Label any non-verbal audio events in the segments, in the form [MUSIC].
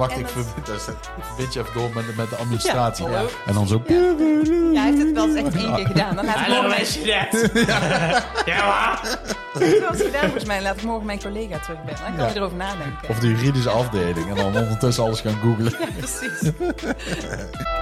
Wacht, ik verbind, [LAUGHS] dat is- ik verbind je even door met, met de administratie. Ja. En dan zo... Ja, hij heeft het wel eens echt één keer gedaan. Dan laat ik morgen mijn, Ja, wel eens gedaan volgens mij. Laat ik morgen mijn collega terugbellen. Dan kan Ja. je erover nadenken. Of de juridische afdeling. En dan ondertussen alles gaan googlen. Ja, precies. [LAUGHS]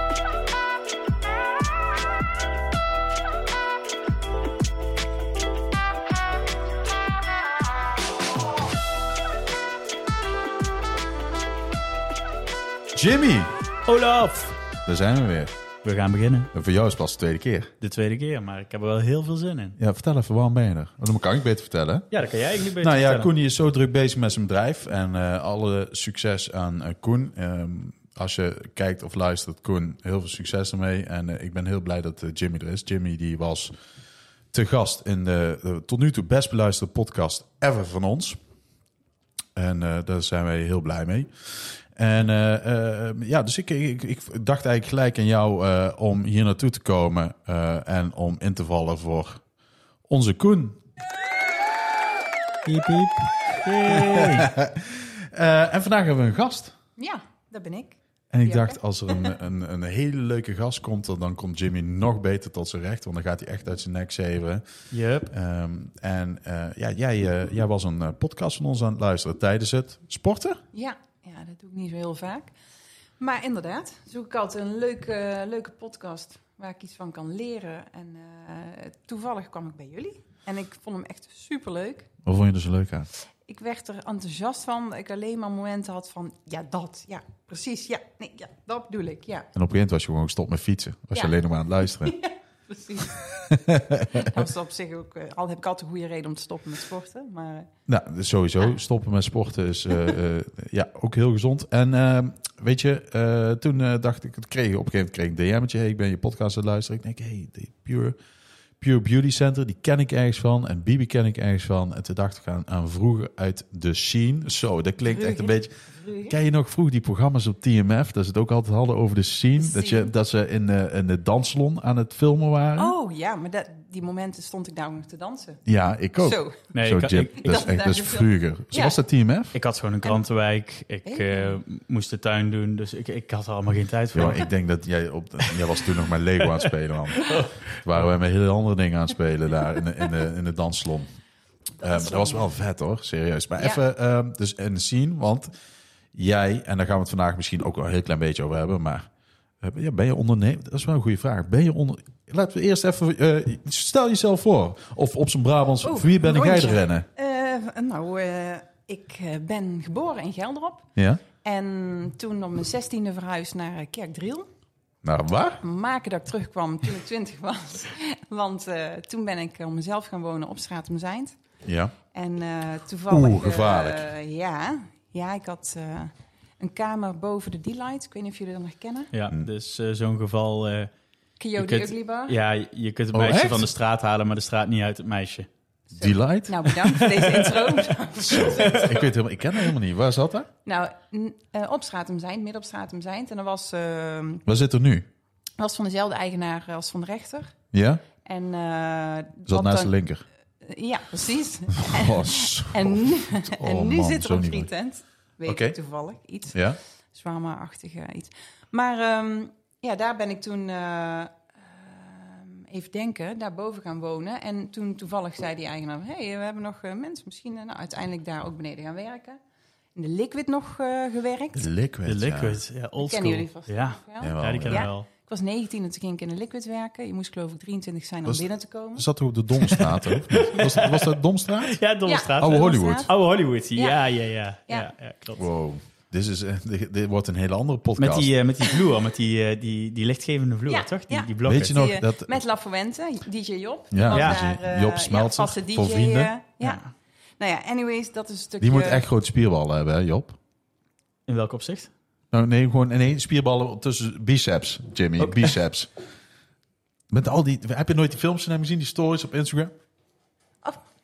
Jimmy, Olaf! daar zijn we weer. We gaan beginnen. En voor jou is het pas de tweede keer. De tweede keer, maar ik heb er wel heel veel zin in. Ja, vertel even, waarom ben je er? Dan kan ik beter vertellen. Ja, dat kan jij eigenlijk beter Nou ja. Koen is zo druk bezig met zijn bedrijf. En eh, alle succes aan eh, Koen. Ehm, als je kijkt of luistert, Koen, heel veel succes ermee. En eh, ik ben heel blij dat Jimmy er is. Jimmy die was te gast in de, de tot nu toe best beluisterde podcast ever van ons. En daar zijn wij heel blij mee. En eh, eh, ja, dus ik, ik, ik dacht eigenlijk gelijk aan jou eh, om hier naartoe te komen eh, en om in te vallen voor onze Koen. Piep, piep. [LAUGHS] Eh, en vandaag hebben we een gast. Ja, dat ben ik. En ik dacht, als er een, [LAUGHS] een, een hele leuke gast komt, dan komt Jimmy nog beter tot zijn recht. Want dan gaat hij echt uit zijn nek zeven. Yup. Ehm, en eh, ja, jij, jij was een podcast van ons aan het luisteren tijdens het sporten. Ja, ja, dat doe ik niet zo heel vaak. Maar inderdaad, zoek ik altijd een leuke, leuke podcast waar ik iets van kan leren. En eh, toevallig kwam ik bij jullie. En ik vond hem echt superleuk. Wat vond je er zo leuk aan? Ik werd er enthousiast van. Ik alleen maar momenten had van, ja, dat, ja, precies, ja, nee, ja, dat bedoel ik, ja, En op een gegeven moment was je gewoon gestopt met fietsen. Was je Ja. alleen nog maar aan het luisteren. [LAUGHS] precies. [LAUGHS] dat was op zich ook, eh, al heb ik altijd een goede reden om te stoppen met sporten, maar... Nou, dus sowieso. Stoppen met sporten is eh, eh, ja, ook heel gezond. En eh, weet je, toen dacht ik, het kreeg, op een gegeven moment kreeg ik een DM'tje. Hey, ik ben je podcast aan het luisteren. Ik denk, hey, die Pure, Pure Beauty Center, die ken ik ergens van. En Bibi ken ik ergens van. En toen dacht ik aan, aan vroeger uit de scene. Zo, dat klinkt echt een beetje... Ken je nog vroeger die programma's op TMF? Dat ze het ook altijd hadden over de scene. De Dat, je, dat ze in, de in de danssalon aan het filmen waren. Oh ja, maar dat, die momenten stond ik daar nog te dansen. Ja, ik ook. Zo. Nee, Zo, ik, Jim, ik, dat is dacht echt daar dat is dus vroeger. Zo Ja. was dat TMF? ik had gewoon een krantenwijk. Ik eh, moest de tuin doen, dus ik, ik had er allemaal geen tijd voor. Ja, ik denk dat jij op jij was toen nog maar Lego aan het spelen, man. [LAUGHS] Toen waren wij met hele andere dingen aan het spelen daar in de, in de, in de danssalon. Eh, maar dat was wel vet hoor, serieus. Maar Ja. even, ehm, dus de scene, want jij, en daar gaan we het vandaag misschien ook wel een heel klein beetje over hebben, maar eh, ja, ben je ondernemer? Dat is wel een goede vraag. Ben je onder... Laten we eerst even, eh, stel jezelf voor. Of op zijn Brabants, voor wie ben jij rondje. rennen? Eh, nou, ik ben geboren in Gelderop. Ja? En toen op mijn zestiende verhuisd naar Kerkdriel. Nou, waar? Maken dat ik terugkwam toen ik twintig was. [LAUGHS] Want toen ben ik op mezelf gaan wonen op straat om Zijnd. Ja. En toevallig... Oeh, gevaarlijk. ja, ja, ik had eh, een kamer boven de D-Light. Ik weet niet of jullie dat nog kennen. Ja, dus eh, zo'n geval... eh, Coyote kunt- Ugly Bar. ja, je kunt het Oh, meisje echt? van de straat halen, maar de straat niet uit het meisje. Delight? Nou, bedankt voor deze intro. [LAUGHS] ik, weet helemaal, ik ken dat helemaal niet. Waar zat dat? nou, eh, op straat om Zijnd, midden op straat om Zijnd. En dat was, eh, Waar zit er nu? was van dezelfde eigenaar als van de rechter. Ja? En, eh, Zat naast dan- de linker. Ja, precies. [LAUGHS] Oh. En nu, Oh, en nu man, zit er een frietent. Weet ik toevallig. Iets Ja? zwaarmaachtige iets. Maar ehm, ja, daar ben ik toen, eh, ehm, even denken, daarboven gaan wonen. En toen toevallig zei die eigenaar, hey, we hebben nog eh, mensen misschien. eh, nou, uiteindelijk daar ook beneden gaan werken. In de Liquid nog eh, gewerkt. De liquid. De liquid, ja, old Kennen school. jullie vast Ja, ja, die kennen Ja. we wel. Ik was 19 en toen ging ik in de Liquid werken. Je moest geloof ik 23 zijn om Was- binnen te komen. Ja. Zat toch op de Domstraat? ook? [LAUGHS] Was, dat- was dat Domstraat? Ja, Domstraat. Oude hè? Hollywood. Oude Hollywood, ja, Ja. ja, ja. ja, Ja. ja, klopt. Wow. Dit, is, eh, dit, dit wordt een hele andere podcast. Met die, eh, met die vloer, met die, eh, die, die lichtgevende vloer, Ja, toch? Die, ja. die blokken. Weet je nog Die, dat... Met La Fuente, DJ Job. Ja, Ja. daar, eh, Job Smeltzer, vaste DJ, voor vrienden. ja. Ja. Nou ja, anyways, dat is een stukje... Die moet echt grote spierballen hebben, hè, Job? In welk opzicht? Nou, nee, gewoon nee, spierballen tussen biceps, Jimmy. Biceps. Met al die... Heb je nooit die films van hem gezien, die stories op Instagram?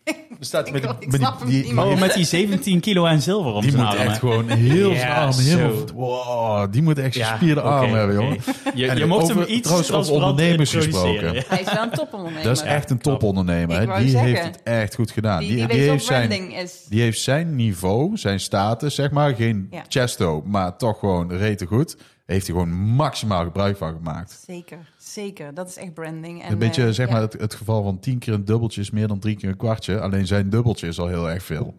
[LAUGHS] Met, die- met die, die, niet meer. Oh, met die 17 kilo aan zilver om die zijn moet echt gewoon heel Ja, zijn heel, wow, die moet echt Ja, gespierde oké, armen hebben, jongen. Je, En je mocht over- hem iets trouwens, over transparant ondernemers gesproken. Hij is wel een topondernemer. Dat is echt een topondernemer. Die zeggen. heeft het echt goed gedaan. Die, Die, die, die, weet heeft zijn, is. die heeft zijn niveau, zijn status, zeg maar. Geen Ja. chesto, maar toch gewoon rete goed. Heeft hij gewoon maximaal gebruik van gemaakt. Zeker, zeker. Dat is echt branding. En, een beetje, eh, zeg ja. maar, het, het geval van tien keer een dubbeltje is meer dan drie keer een kwartje. Alleen zijn dubbeltje is al heel erg veel.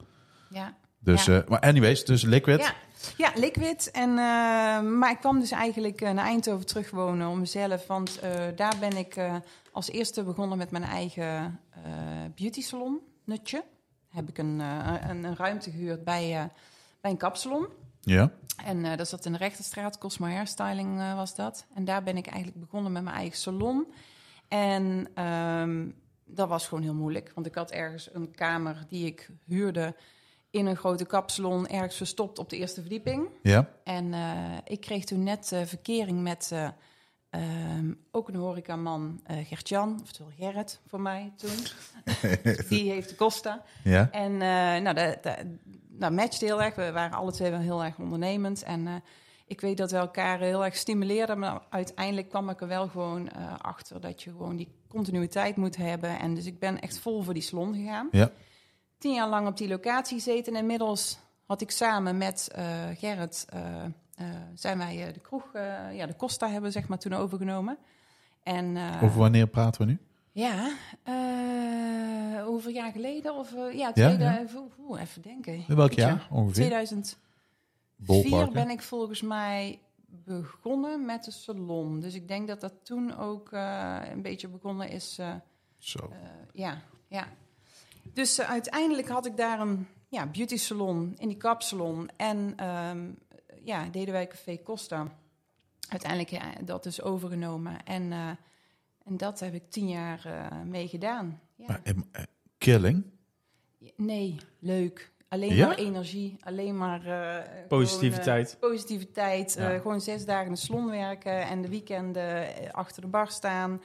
Ja. Dus, Ja. eh, maar anyways, dus liquid. Ja, ja liquid. En, eh, maar ik kwam dus eigenlijk naar Eindhoven terugwonen om mezelf. Want daar ben ik als eerste begonnen met mijn eigen beauty salon, Nutje. Heb ik een, een, een ruimte gehuurd bij, bij een kapsalon. Ja. En eh, dat zat in de rechterstraat, Cosmo Hairstyling eh, was dat. En daar ben ik eigenlijk begonnen met mijn eigen salon. En ehm, dat was gewoon heel moeilijk. Want ik had ergens een kamer die ik huurde in een grote kapsalon, ergens verstopt op de eerste verdieping. Ja. En eh, ik kreeg toen net verkering met ehm, ook een horecaman, eh Gert-Jan, oftewel Gerrit voor mij toen. [LAUGHS] die heeft de Costa. Ja. En eh nou, dat- dat matchte heel erg. We waren alle twee wel heel erg ondernemend. En eh, ik weet dat we elkaar heel erg stimuleerden. Maar uiteindelijk kwam ik er wel gewoon eh, achter dat je gewoon die continuïteit moet hebben. En dus ik ben echt vol voor die salon gegaan. Ja. Tien jaar lang op die locatie gezeten. En inmiddels had ik samen met eh, Gerrit... zijn wij de kroeg, ja, de Costa hebben we zeg maar toen overgenomen. En, Over wanneer praten we nu? Ja, eh, hoeveel jaar geleden? Of, eh, ja, Ja, 2000, oeh, oeh, even denken. Welk jaar ongeveer? 2004 Bolpark, hè? ben ik volgens mij begonnen met de salon. Dus ik denk dat dat toen ook eh, een beetje begonnen is. Zo. ja, ja. Dus uiteindelijk had ik daar een ja, beauty salon in die kapsalon. En ehm, ja, deden wij Café Costa. Uiteindelijk ja, dat dus overgenomen. En, en dat heb ik tien jaar eh mee gedaan. Ja. Maar, eh, eh, killing? Nee, leuk. Alleen Ja? maar energie, alleen maar... eh, Positiviteit. gewoon, positiviteit. Ja. eh, gewoon zes dagen in de salon werken en de weekenden achter de bar staan.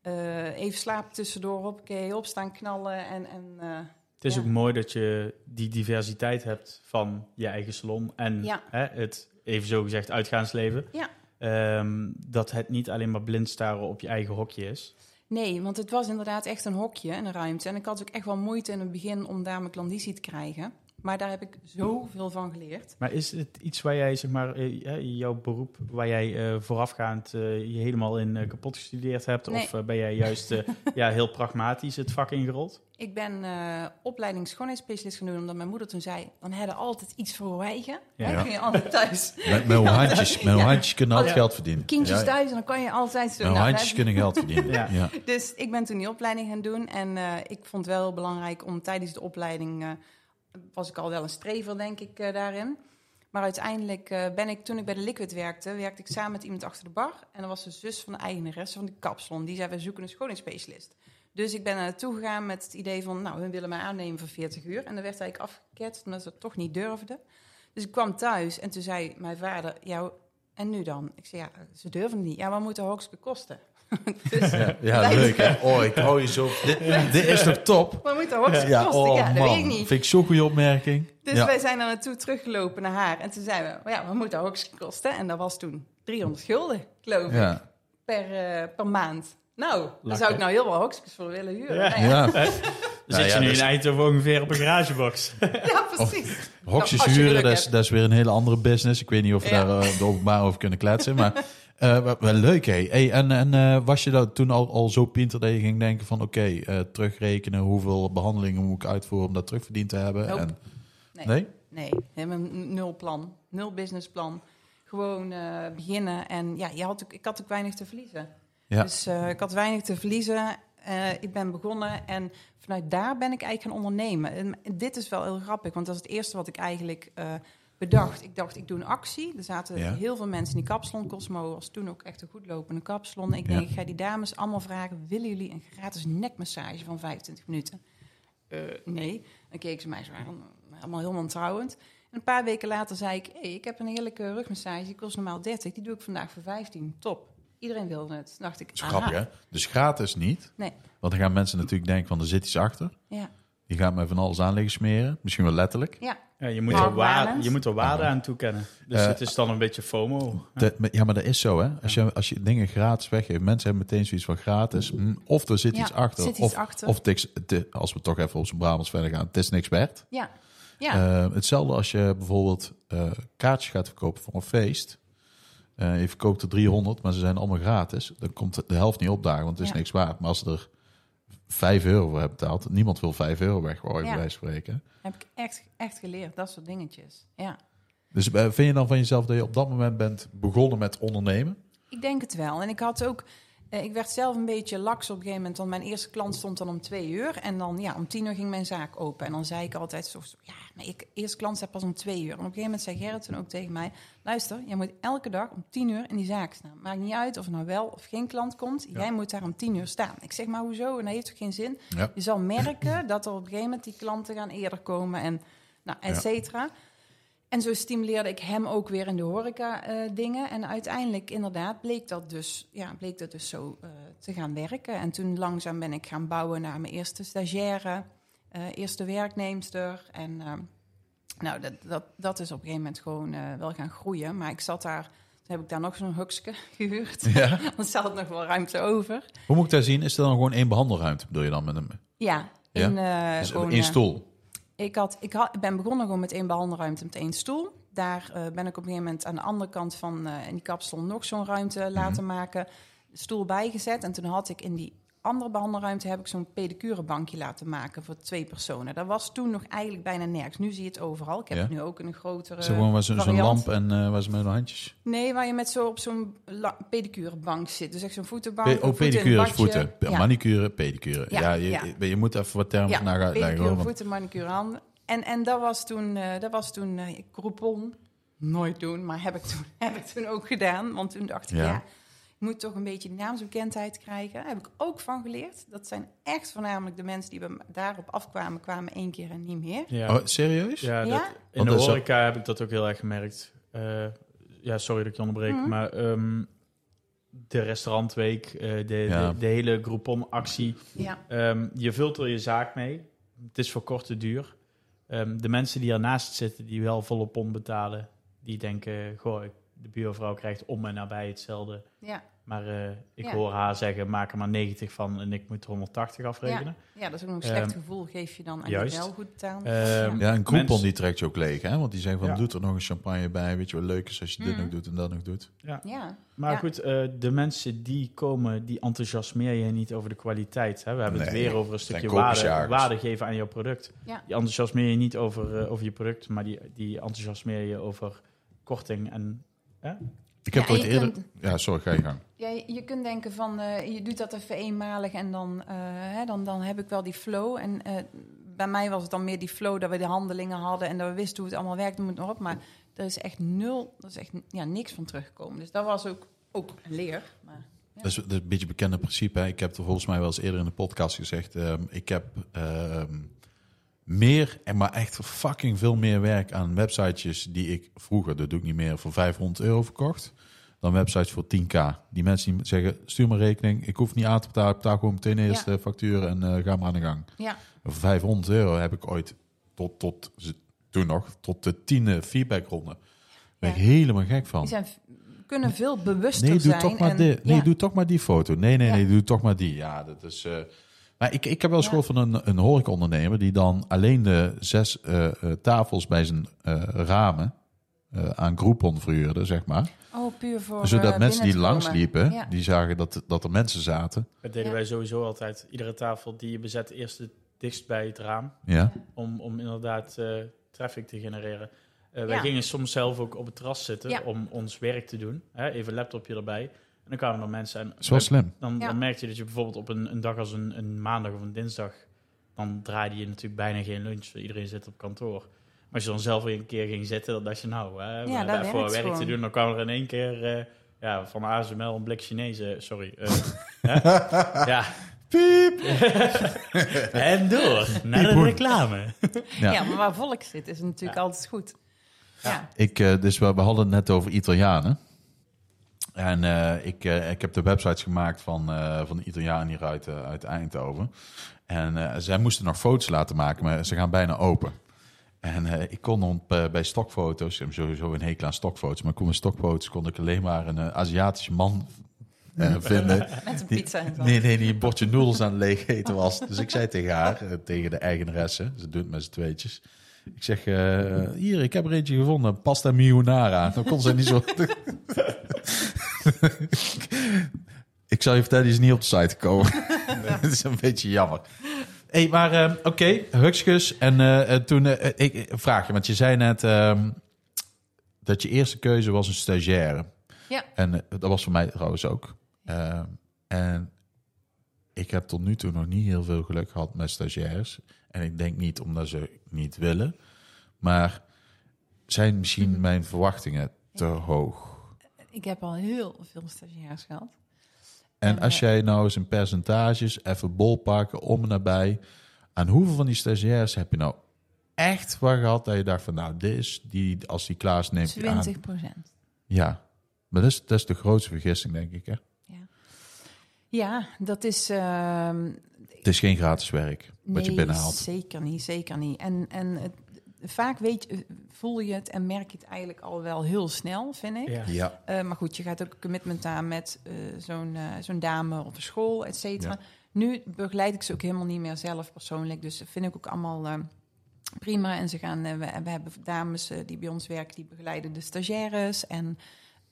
Eh, even slapen tussendoor, hoppakee, opstaan, knallen en... en eh, Het is Ja. ook mooi dat je die diversiteit hebt van je eigen salon en Ja. hè, het, even zo gezegd, uitgaansleven. Ja. Ehm, dat het niet alleen maar blind staren op je eigen hokje is. Nee, want het was inderdaad echt een hokje, een ruimte. En ik had ook echt wel moeite in het begin om daar mijn klandizie te krijgen. Maar daar heb ik zoveel van geleerd. Maar is het iets waar jij, zeg maar, eh, jouw beroep, waar jij eh, voorafgaand eh, je helemaal in eh, kapot gestudeerd hebt? Nee. Of ben jij juist [LAUGHS] ja, heel pragmatisch het vak ingerold? Ik ben eh opleiding schoonheidsspecialist gaan doen, omdat mijn moeder toen zei... dan hadden altijd iets voor eigen. Ja. Dan kun je altijd thuis. [LAUGHS] Met, met uw handjes, met Ja. handjes kunnen altijd Ja. geld verdienen. Kindjes Ja, thuis en dan kan je altijd zo... Met uw Nou, handjes kunnen geld verdienen. [LAUGHS] Ja. Ja. Dus ik ben toen die opleiding gaan doen. En eh, ik vond het wel belangrijk om tijdens de opleiding... was ik al wel een strever, denk ik, eh, daarin. Maar uiteindelijk eh, ben ik, toen ik bij de Liquid werkte... werkte ik samen met iemand achter de bar. En dat was de zus van de eigenaresse van de kapsalon. Die zei, we zoeken een schoonheidsspecialist. Dus ik ben er naartoe gegaan met het idee van... nou, hun willen mij aannemen voor 40 uur. En dan werd eigenlijk afgeketst, omdat ze toch niet durfden. Dus ik kwam thuis en toen zei mijn vader... Ja, en nu dan? Ik zei, ja, ze durven niet. Ja, maar moet de hoogste kosten? [LAUGHS] dus, Ja, leuk hè. Oh, ik hou je zo. Dit, dit is toch top? [LAUGHS] Maar moet hoogste Ja, kosten? oh ja, dat man. weet ik niet. Vind ik zo'n goede opmerking. Dus ja. wij zijn er naartoe teruggelopen naar haar. En toen zeiden we, "Maar ja, wat moet de hoogste kosten? En dat was toen 300 gulden, geloof ik, per, eh, per maand. Nou, daar zou ik nou heel veel hoogstjes voor willen huren. Ja. Nou ja, Ja. [LAUGHS] Dan Nou zit ja, je nu dus- in Eindhoven ongeveer op een garagebox. ja, precies. Hokjes Nou, als je huren, dat is, dat weer een hele andere business. Ik weet niet of we Ja. daar eh, de openbaar over kunnen kletsen. Maar eh, wel- leuk, hé. Hey, en en eh, was je dat toen al, al zo pinter dat je ging denken van... oké, eh, terugrekenen, hoeveel behandelingen moet ik uitvoeren om dat terugverdiend te hebben? Nope. En, Nee, nee? nee, helemaal nul plan. Nul businessplan. Gewoon beginnen. En ja, je had ook, ik had ook weinig te verliezen. Ja. Dus ik had weinig te verliezen. Ik ben begonnen en vanuit daar ben ik eigenlijk gaan ondernemen. En dit is wel heel grappig, want dat is het eerste wat ik eigenlijk bedacht. Ik dacht, ik doe een actie. Er zaten Ja. heel veel mensen in die kapsalon. Cosmo was toen ook echt een goedlopende kapsalon. Ik Ja. denk, ik ga die dames allemaal vragen... willen jullie een gratis nekmassage van 25 minuten? Eh, nee. Dan keek ze mij zo aan, allemaal heel wantrouwend. En een paar weken later zei ik... Hey, ik heb een heerlijke rugmassage, die kost normaal 30. Die doe ik vandaag voor 15. Top. Iedereen wilde het. Dacht ik, Dat is grappig, hè? Dus gratis niet. Nee, Want dan gaan mensen natuurlijk denken van, er zit iets achter. ja. Die gaat met van alles aan liggen smeren. Misschien wel letterlijk. Ja, Ja, je, moet Ja. er waarde, je moet er waarde aan toekennen. Dus Eh, het is dan een beetje FOMO. De- ja, maar dat is zo, hè. Als je, als je dingen gratis weggeeft, mensen hebben meteen zoiets van gratis. hm, Of er zit Ja, iets achter. zit iets of, achter. of als we toch even op zijn Brabants verder gaan, het is niks waard. ja, ja. Eh, hetzelfde als je bijvoorbeeld eh, kaartjes gaat verkopen voor een feest. Eh, je verkoopt er 300, maar ze zijn allemaal gratis. Dan komt de helft niet opdagen, want het is Ja. niks waard. Maar als ze er 5 euro voor hebben betaald, niemand wil 5 euro weggooien, Ja. bij spreken. heb ik echt, echt geleerd, dat soort dingetjes. Ja. Dus eh, vind je dan van jezelf dat je op dat moment bent begonnen met ondernemen? Ik denk het wel. En ik had ook, ik werd zelf een beetje laks op een gegeven moment. Want mijn eerste klant stond dan om twee uur. En dan, ja, om tien uur ging mijn zaak open. En dan zei ik altijd zo, ja, maar ik, eerste klant staat pas om twee uur. En op een gegeven moment zei Gerrit toen ook tegen mij, luister, jij moet elke dag om tien uur in die zaak staan. Maakt niet uit of er nou wel of geen klant komt. Ja. Jij moet daar om tien uur staan. Ik zeg, maar hoezo? En dat heeft toch geen zin? Ja. Je zal merken dat er op een gegeven moment die klanten gaan eerder komen en nou, et Ja. En zo stimuleerde ik hem ook weer in de horeca eh, dingen. En uiteindelijk inderdaad bleek dat dus, ja, bleek dat dus zo eh, te gaan werken. En toen langzaam ben ik gaan bouwen naar mijn eerste stagiaire, eh, eerste werknemster. En nou, dat, dat, dat is op een gegeven moment gewoon wel gaan groeien. Maar ik zat daar, toen heb ik daar nog zo'n hukske [LAUGHS] gehuurd. Ja. [LAUGHS] Dan zat nog wel ruimte over. Hoe moet ik dat zien? Is er dan gewoon één behandelruimte, bedoel je dan met hem? Ja, Ja? in, Dus gewoon, één stoel? Ik, had, ik, had, ik ben begonnen gewoon met één behandelruimte met één stoel. Daar eh, ben ik op een gegeven moment aan de andere kant van eh, in die kapsel nog zo'n ruimte laten maken. Stoel bijgezet. En toen had ik in die andere behandelruimte heb ik zo'n pedicurebankje laten maken voor twee personen. Dat was toen nog eigenlijk bijna nergens. Nu zie je het overal. Ik heb Ja. het nu ook in een grotere er gewoon zo- zo'n lamp en eh ze met handjes? Nee, waar je met zo op zo'n pedicurebank zit. Dus echt zo'n voetenbank. Pe- oh, voet in een pedicure is voeten. Ja. Manicure, pedicure. Ja, Ja, je, je- je moet even wat termen Ja, pedicure, Hoor, want- voeten, manicure, handen. En, en dat was toen, eh, dat was toen Groupon. Nooit doen, maar heb ik, toen, [LAUGHS] heb ik toen ook gedaan. Want toen dacht ik, Ja. Moet toch een beetje naamsbekendheid krijgen. Daar heb ik ook van geleerd. Dat zijn echt voornamelijk de mensen die me daarop afkwamen, kwamen één keer en niet meer. Ja, Oh, serieus? ja, Ja? dat, in Want de dat horeca heb ik dat ook heel erg gemerkt. Eh, ja, sorry dat ik je onderbreek, Mhm. maar ehm, de restaurantweek, eh, de, Ja. de, de hele Groupon-actie. Ja, Ehm, je vult er je zaak mee. Het is voor korte duur. Ehm, de mensen die ernaast zitten, die wel volle pond betalen, die denken, goh, ik- de buurvrouw krijgt om en nabij hetzelfde. ja, Maar eh, ik Ja. hoor haar zeggen, maak er maar 90 van en ik moet er 180 afrekenen. ja, dat is ook nog een slecht Ehm, gevoel. Geef je dan aan juist. je wel goed betaald. Ehm, Ja, een coupon die trekt je ook leeg, hè? Want die zeggen van, Ja. doet er nog een champagne bij. Weet je wat leuk is als je dit Mhm. nog doet en dat nog doet. ja, Maar Ja. goed, eh, de mensen die komen, die enthousiasmeer je niet over de kwaliteit. Hè? We hebben het weer over een stukje waarde, waarde geven aan jouw product. Ja. Die enthousiasmeer je niet over, eh, over je product, maar die, die enthousiasmeer je over korting. En, hè? Ik heb Ja, ooit eerder... kunt- Ja, sorry, ga je gang. Ja, je- kunt denken van, eh, je doet dat even eenmalig en dan, eh, hè, dan, dan heb ik wel die flow. En eh, bij mij was het dan meer die flow dat we de handelingen hadden en dat we wisten hoe het allemaal werkte, moet nog op. Maar er is echt nul, er is echt ja, niks van teruggekomen. Dus dat was ook, ook een leer. Maar, Dat, is, dat is een beetje een bekende principe. Hè? Ik heb er volgens mij wel eens eerder in de podcast gezegd. ehm, ik heb ehm, meer, en maar echt fucking veel meer werk aan websitejes die ik vroeger, dat doe ik niet meer, voor 500 euro verkocht. Dan websites voor 10k. Die mensen die zeggen, stuur me rekening. Ik hoef niet aan te betalen. Betaal gewoon meteen eerst de factuur en eh, ga maar aan de gang. ja, Voor 500 euro heb ik ooit tot, tot toen nog, tot de tiende feedbackronde. Ben ik Ja. helemaal gek van. die zijn, kunnen veel bewuster Nee, doe zijn. toch maar en- dit. Nee, ja. doe toch maar die foto. Nee, nee, nee, doe toch maar die. Ja, dat is. eh, Maar ik, ik heb wel eens Ja. gehoord van een, een horecaondernemer die dan alleen de zes eh, eh, tafels bij zijn eh, ramen eh, aan Groupon verhuurde, zeg maar. Oh, puur voor Zodat mensen die langs liepen, Ja. die zagen dat, dat er mensen zaten. Dat deden Ja. wij sowieso altijd. Iedere tafel die je bezet, eerst het dichtst bij het raam. Ja, Om, om inderdaad eh, traffic te genereren. Eh, wij Ja. gingen soms zelf ook op het terras zitten Ja. om ons werk te doen. Hè? Even laptopje erbij. En dan kwamen er mensen. En wel slim. Dan, Ja. dan merkte je dat je bijvoorbeeld op een, een dag als een, een maandag of een dinsdag, dan draaide je natuurlijk bijna geen lunch. Iedereen zit op kantoor. Maar als je dan zelf weer een keer ging zitten, dan dacht je nou, hè, dat even werkt werk te doen. Dan kwam er in één keer eh, ja, van ASML een blik Chinezen, sorry. eh, [LAUGHS] ja. Piep! [LAUGHS] en door naar de reclame. Ja. Ja. maar waar volk zit is natuurlijk altijd goed. Ja. Ik, eh, dus we, we hadden het net over Italianen. En eh, ik, eh, ik heb de websites gemaakt van, eh van de Italiaan hier uit, uit Eindhoven. En zij moesten nog foto's laten maken, maar ze gaan bijna open. En ik kon op, bij stokfoto's, ik heb sowieso een hekel aan stokfoto's, maar kon bij stokfoto's kon ik alleen maar een Aziatische man vinden. [LAUGHS] Met een pizza en zo. Nee, nee, die een bordje noedels aan het leeg eten was. Dus ik zei tegen haar, tegen de eigenaresse, ze doet het met z'n tweetjes. Ik zeg, eh, hier, ik heb er eentje gevonden, pasta marinara. Dan kon ze niet zo... [LAUGHS] ik zal je vertellen, die is niet op de site gekomen. Het [LAUGHS] is een beetje jammer. hey, maar eh, oké, hugskus. En eh, toen, ik, een vraagje, want je zei net ehm, dat je eerste keuze was een stagiaire. Ja. En dat was voor mij trouwens ook. Ehm, en ik heb tot nu toe nog niet heel veel geluk gehad met stagiaires. En ik denk niet omdat ze niet willen. Maar zijn misschien Mhm. mijn verwachtingen te hoog? Ik heb al heel veel stagiairs gehad. En En, als eh, jij nou eens in percentages even bol pakken om en nabij. Aan hoeveel van die stagiaires heb je nou echt waar gehad dat je dacht van nou, dit is die, als die klaar is, neemt hij aan. 20 procent. Ja, maar dat is, dat is de grootste vergissing, denk ik. Hè? Ja, dat is... ehm, Het is geen gratis werk wat je nee, binnenhaalt. zeker niet, zeker niet. En, en het, vaak weet je, voel je het en merk je het eigenlijk al wel heel snel, vind ik. Ja. Ja, Eh, maar goed, je gaat ook een commitment aan met eh, zo'n eh, zo'n dame of een school, et cetera. Ja. Nu begeleid ik ze ook helemaal niet meer zelf persoonlijk. Dus dat vind ik ook allemaal eh, prima. En ze gaan, we, we hebben dames eh, die bij ons werken, die begeleiden de stagiaires. En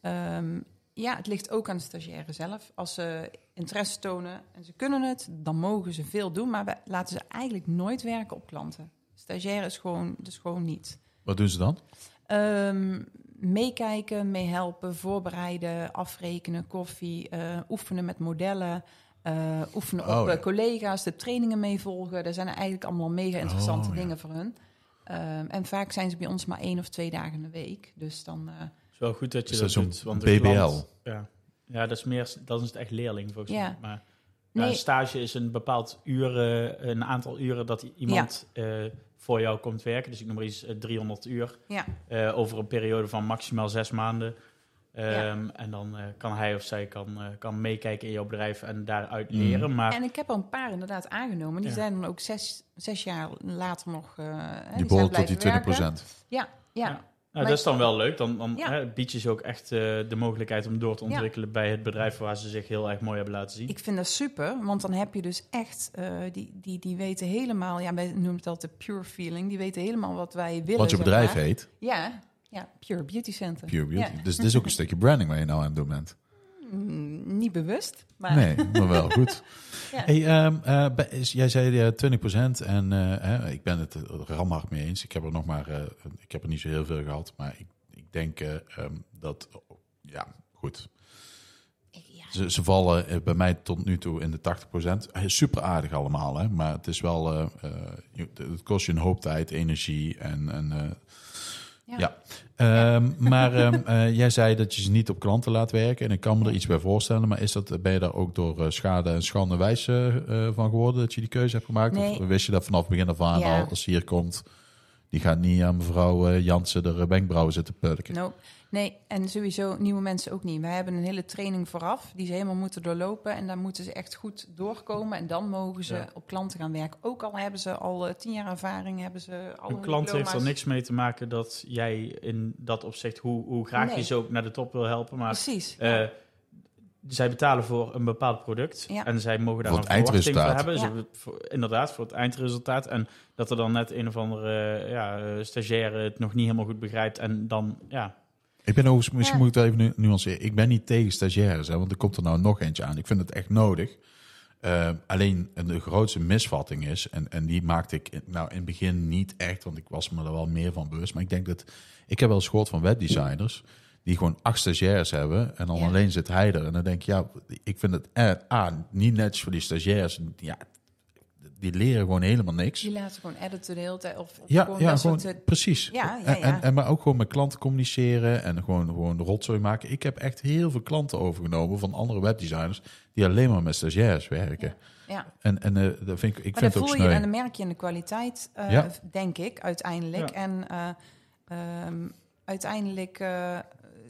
ehm, ja, het ligt ook aan de stagiaire zelf. Als ze interesse tonen en ze kunnen het, dan mogen ze veel doen. Maar we laten ze eigenlijk nooit werken op klanten. Stagiaire is gewoon, dus gewoon niet. wat doen ze dan? Ehm, meekijken, meehelpen, voorbereiden, afrekenen, koffie, eh, oefenen met modellen, eh, oefenen Oh, op ja. eh, collega's, de trainingen meevolgen. Daar zijn er eigenlijk allemaal mega interessante Oh, ja. dingen voor hun. Ehm, en vaak zijn ze bij ons maar één of twee dagen in de week. Dus dan, eh, Het is wel goed dat je dat, doet. Want de BBL? klant- ja. Ja, dat is meer, dat is het echt leerling volgens Ja. mij. Maar ja, een stage is een bepaald uren, een aantal uren dat iemand eh, voor jou komt werken. Dus ik noem maar iets eh, 300 uur ja, eh, over een periode van maximaal zes maanden. Ja. Ehm, En dan eh, kan hij of zij kan, eh, kan meekijken in jouw bedrijf en daaruit Mm. leren. Maar en ik heb al een paar inderdaad aangenomen. Die Ja. zijn dan ook zes, zes jaar later nog. eh, hè, Die zijn behoort tot die blijven 20 werken. Ja, ja. Ja. Nou, dat is dan wel leuk. Dan, dan Ja. hè, bied je ze ook echt eh, de mogelijkheid om door te Ja. ontwikkelen bij het bedrijf waar ze zich heel erg mooi hebben laten zien. Ik vind dat super, want dan heb je dus echt, eh, die, die, die weten helemaal, ja, wij noemen het altijd de pure feeling, die weten helemaal wat wij willen. Want je zeg bedrijf maar. heet Ja, ja, Pure Beauty Center. Pure Beauty. Ja. Dus dit is ook een stukje branding waar je nou aan het doen bent. Mm, niet bewust, maar Nee, maar wel goed. [LAUGHS] Ja. Hey, ehm, eh, jij zei eh, 20% en eh, hè, ik ben het er ramhard mee eens. Ik heb er nog maar, eh, ik heb er niet zo heel veel gehad, maar ik, ik denk eh, ehm, dat, ja, goed. ja, Ze, ze vallen bij mij tot nu toe in de 80%. Eh, Super aardig allemaal, hè? maar het is wel, eh, eh, het kost je een hoop tijd, energie en, en eh, ja. Ja. Ehm, maar ehm, [LAUGHS] eh, jij zei dat je ze niet op klanten laat werken. En ik kan me er iets bij voorstellen. Maar is dat, ben je daar ook door eh, schade en schande wijs eh, van geworden dat je die keuze hebt gemaakt? Nee. Of wist je dat vanaf het begin af aan Ja. al, als ze hier komt, die gaat niet aan mevrouw Jansen de wenkbrauwen zitten pulken? Nope. Nee, en sowieso nieuwe mensen ook niet. Wij hebben een hele training vooraf die ze helemaal moeten doorlopen. En daar moeten ze echt goed doorkomen. En dan mogen ze Ja. op klanten gaan werken. Ook al hebben ze al eh, tien jaar ervaring, hebben ze al Een klant heeft er niks mee te maken dat jij in dat opzicht, hoe, hoe graag je ze ook naar de top wil helpen. Maar Precies. eh, zij betalen voor een bepaald product Ja. en zij mogen daar Voor een verwachting voor hebben. Ja. voor- inderdaad, voor het eindresultaat. En dat er dan net een of andere ja, eh, stagiaire het nog niet helemaal goed begrijpt en dan, ja... Ik ben overigens, misschien Ja. moet ik het even nu- nuanceren. Ik ben niet tegen stagiaires, hè, want er komt er nou nog eentje aan. Ik vind het echt nodig. Eh, alleen de grootste misvatting is, en, en die maakte ik in- nou in het begin niet echt, want ik was me er wel meer van bewust. Maar ik denk dat, ik heb wel eens gehoord van webdesigners, die gewoon acht stagiairs hebben en dan Ja. alleen zit hij er. En dan denk ik, ja, ik vind het eh, A, niet netjes voor die stagiairs. Ja, die leren gewoon helemaal niks. Die laten gewoon editen de hele tijd. Of, of Ja, gewoon ja dat gewoon soort, precies. Ja, ja, En, ja. en, en maar ook gewoon met klanten communiceren en gewoon, gewoon rotzooi maken. Ik heb echt heel veel klanten overgenomen van andere webdesigners die alleen maar met stagiairs werken. ja. En, en eh, dat vind ik, ik Maar vind dat het ook voel je sneu. en dan merk je in de kwaliteit, eh, Ja. denk ik, uiteindelijk. Ja. En eh, ehm, uiteindelijk, eh,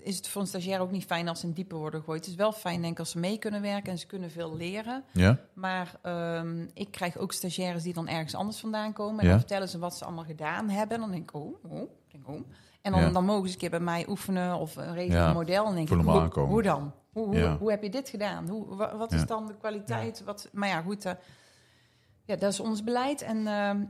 is het voor een stagiair ook niet fijn als ze in diepe worden gegooid. Het is wel fijn, denk ik, als ze mee kunnen werken en ze kunnen veel leren. Ja? Maar ehm, ik krijg ook stagiaires die dan ergens anders vandaan komen. En Ja. dan vertellen ze wat ze allemaal gedaan hebben. Dan denk ik, oh, oh, denk oh. En dan, Ja. dan mogen ze een keer bij mij oefenen of een regel een model. En denk ik, hoe, aankomen. hoe dan? Hoe, hoe, hoe heb je dit gedaan? Hoe, wa- wat is dan de kwaliteit? Wat, maar ja, goed. eh, ja, dat is ons beleid. En ehm,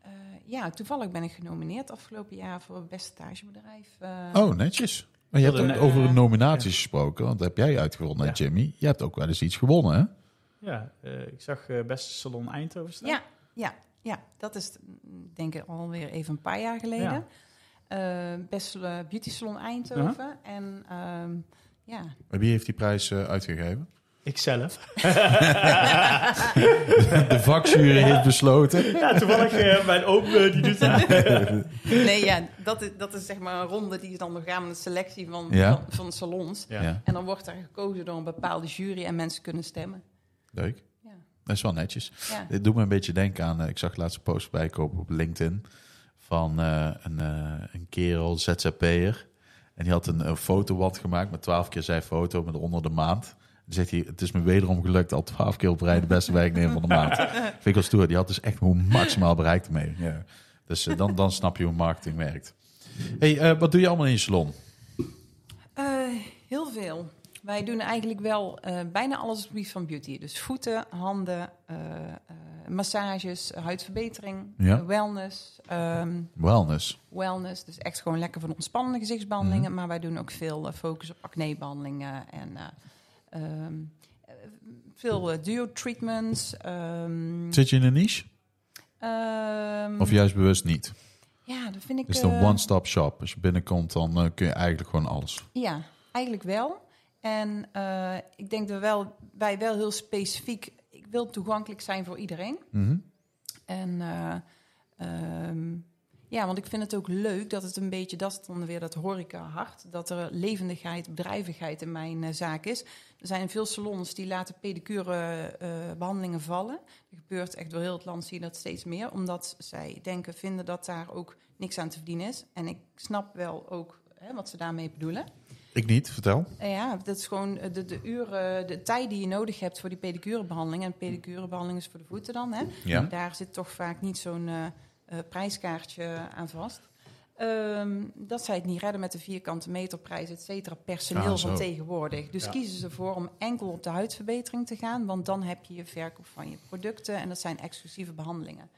eh, ja, toevallig ben ik genomineerd afgelopen jaar voor het beste stagebedrijf. eh, Oh, netjes. Maar je hebt ook over eh, nominaties gesproken, want dat heb jij uitgevonden, Ja. Jimmy. Je hebt ook wel eens iets gewonnen, hè? Ja, eh, ik zag eh beste salon Eindhoven staan. Ja, ja, ja, dat is mm, denk ik alweer even een paar jaar geleden. Ja. Best eh, beauty salon Eindhoven. En ehm, ja, Maar Wie heeft die prijs eh, uitgegeven? Ikzelf. [LAUGHS] De vakjury heeft besloten. Ja, toevallig eh, mijn oom eh, die doet dat. [LAUGHS] nee, ja, dat is, dat is zeg maar een ronde die is dan nog gaan met de selectie van, Ja. van, van salons. Ja. Ja, En dan wordt er gekozen door een bepaalde jury en mensen kunnen stemmen. leuk. Ja. Dat is wel netjes. Ja. Dit doet me een beetje denken aan, eh, ik zag laatst een post bijkomen op LinkedIn van eh, een, eh, een kerel, ZZP'er. En die had een, een fotowand gemaakt met twaalf keer zijn foto met onder de maand. Dan zegt hij, het is me wederom gelukt al twaalf keer op rij de beste werknemer van de maand. Vind ik wel stoer. Die had dus echt hoe maximaal bereikt mee. Ja. Dus eh, dan, dan snap je hoe marketing werkt. hey, eh, wat doe je allemaal in je salon? Eh, heel veel. Wij doen eigenlijk wel bijna alles op het gebied van beauty. Dus voeten, handen, massages, huidverbetering, Ja. wellness. ehm, Wellness. wellness. Dus echt gewoon lekker van ontspannende gezichtsbehandelingen. Mhm. Maar wij doen ook veel focus op acnebehandelingen en eh, ehm, eh, veel eh, duo-treatments. ehm, Zit je in een niche? ehm, Of juist bewust niet? Ja, dat vind ik... Is het een eh, one-stop shop? Als je binnenkomt, dan eh, kun je eigenlijk gewoon alles. Ja, eigenlijk wel. En ik denk dat wel, wij wel heel specifiek... Ik wil toegankelijk zijn voor iedereen. Mhm. En ja, want ik vind het ook leuk dat het een beetje, dat is dan weer dat horeca hart, dat er levendigheid, bedrijvigheid in mijn eh, zaak is. Er zijn veel salons die laten pedicure eh, behandelingen vallen. Er gebeurt echt door heel het land zie je dat steeds meer, omdat zij denken, vinden dat daar ook niks aan te verdienen is. En ik snap wel ook hè, wat ze daarmee bedoelen. Ik niet, vertel. Eh, Ja, dat is gewoon de, de uren, de tijd die je nodig hebt voor die pedicurebehandeling. En pedicurebehandeling is voor de voeten dan, hè. Ja. Daar zit toch vaak niet zo'n prijskaartje aan vast. Ehm, dat zij het niet redden met de vierkante meterprijs, et cetera, personeel Ah, van tegenwoordig. Dus Ja. kiezen ze voor om enkel op de huidverbetering te gaan, want dan heb je je verkoop van je producten en dat zijn exclusieve behandelingen.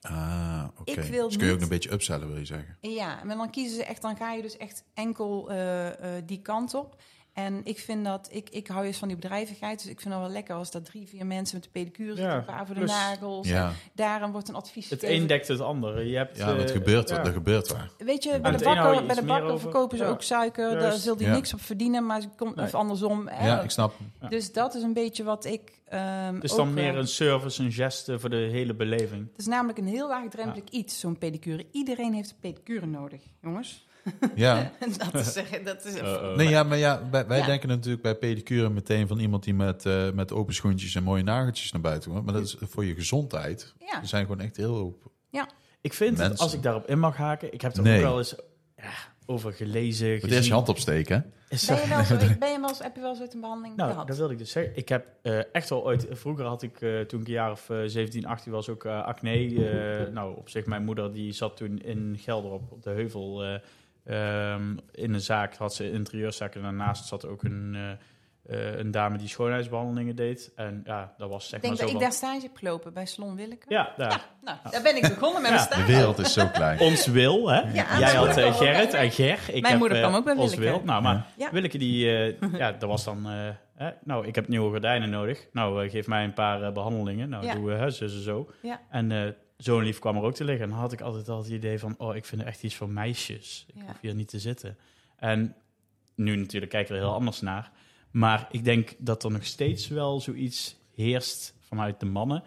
Ah, oké. Ik wil Dus kun je ook een beetje upsellen, wil je zeggen? Ja, maar dan kiezen ze echt, dan ga je dus echt enkel eh, eh, die kant op. En ik vind dat, ik, ik hou juist van die bedrijvigheid, dus ik vind het wel lekker als daar drie, vier mensen met de pedicure zitten, Ja, een paar voor de plus- nagels. Ja, daarom wordt een advies Het gegeven. een dekt het andere. Je hebt, ja dat eh, gebeurt, ja. dat gebeurt waar. Weet je, bij de bakker, bij de bakker verkopen ze Ja. ook suiker, daar Juist. zult hij Ja. niks op verdienen, maar ze komt, Nee. of andersom. hè. Ja, ik snap. Ja. Dus dat is een beetje wat ik. ehm Het is dan eh, meer een service, een geste voor de hele beleving. Het is namelijk een heel laagdrempelig iets, zo'n pedicure. Iedereen heeft een pedicure nodig, jongens. Ja. [LAUGHS] dat is, eh, dat is Nee, ja, maar ja, wij, wij Ja. denken natuurlijk bij pedicure meteen van iemand die met, eh, met open schoentjes en mooie nageltjes naar buiten komt. Maar dat is voor je gezondheid. ja. Er zijn gewoon echt heel hoop. Ik vind, het, Mensen. als ik daarop in mag haken, ik heb er Nee. ook wel eens ja, over gelezen, Het gezien. is je hand opsteken, [LAUGHS] Ben je wel zo, ben je wel eens, heb je wel eens ooit een behandeling Nou, gehad? dat wilde ik dus zeggen. Ik heb eh, echt wel ooit... Vroeger had ik, eh, toen ik een jaar of eh, 17, 18 was, ook eh, acne. Eh, nou, op zich, mijn moeder die zat toen in Gelderop op de Heuvel... eh, ehm, in een zaak, had ze een interieurzaak. En daarnaast zat ook een, eh, eh, een dame die schoonheidsbehandelingen deed. En ja, dat was zeg ik denk maar dat zo ik daar stage heb gelopen bij Salon Willeke. Ja, daar. Nou, daar ben ik begonnen met Ja. mijn De stage. wereld is zo klein. [LAUGHS] Ons Wil, hè? Ja, Jij had eh, Gerrit en Ger. Ik Mijn heb, moeder kwam ook bij Ons Willeke. Wil. Nou, maar Ja. Willeke die... eh, ja, dat was dan... eh, hè, nou, ik heb nieuwe gordijnen nodig. Nou, geef mij een paar eh, behandelingen. Nou, Ja. doen we hè, zo en zo. Ja. En eh zo'n lief kwam er ook te liggen. En dan had ik altijd al het idee van... Oh, ik vind het echt iets voor meisjes. Ik Ja. hoef hier niet te zitten. En nu natuurlijk kijken we er heel anders naar. Maar ik denk dat er nog steeds wel zoiets heerst vanuit de mannen...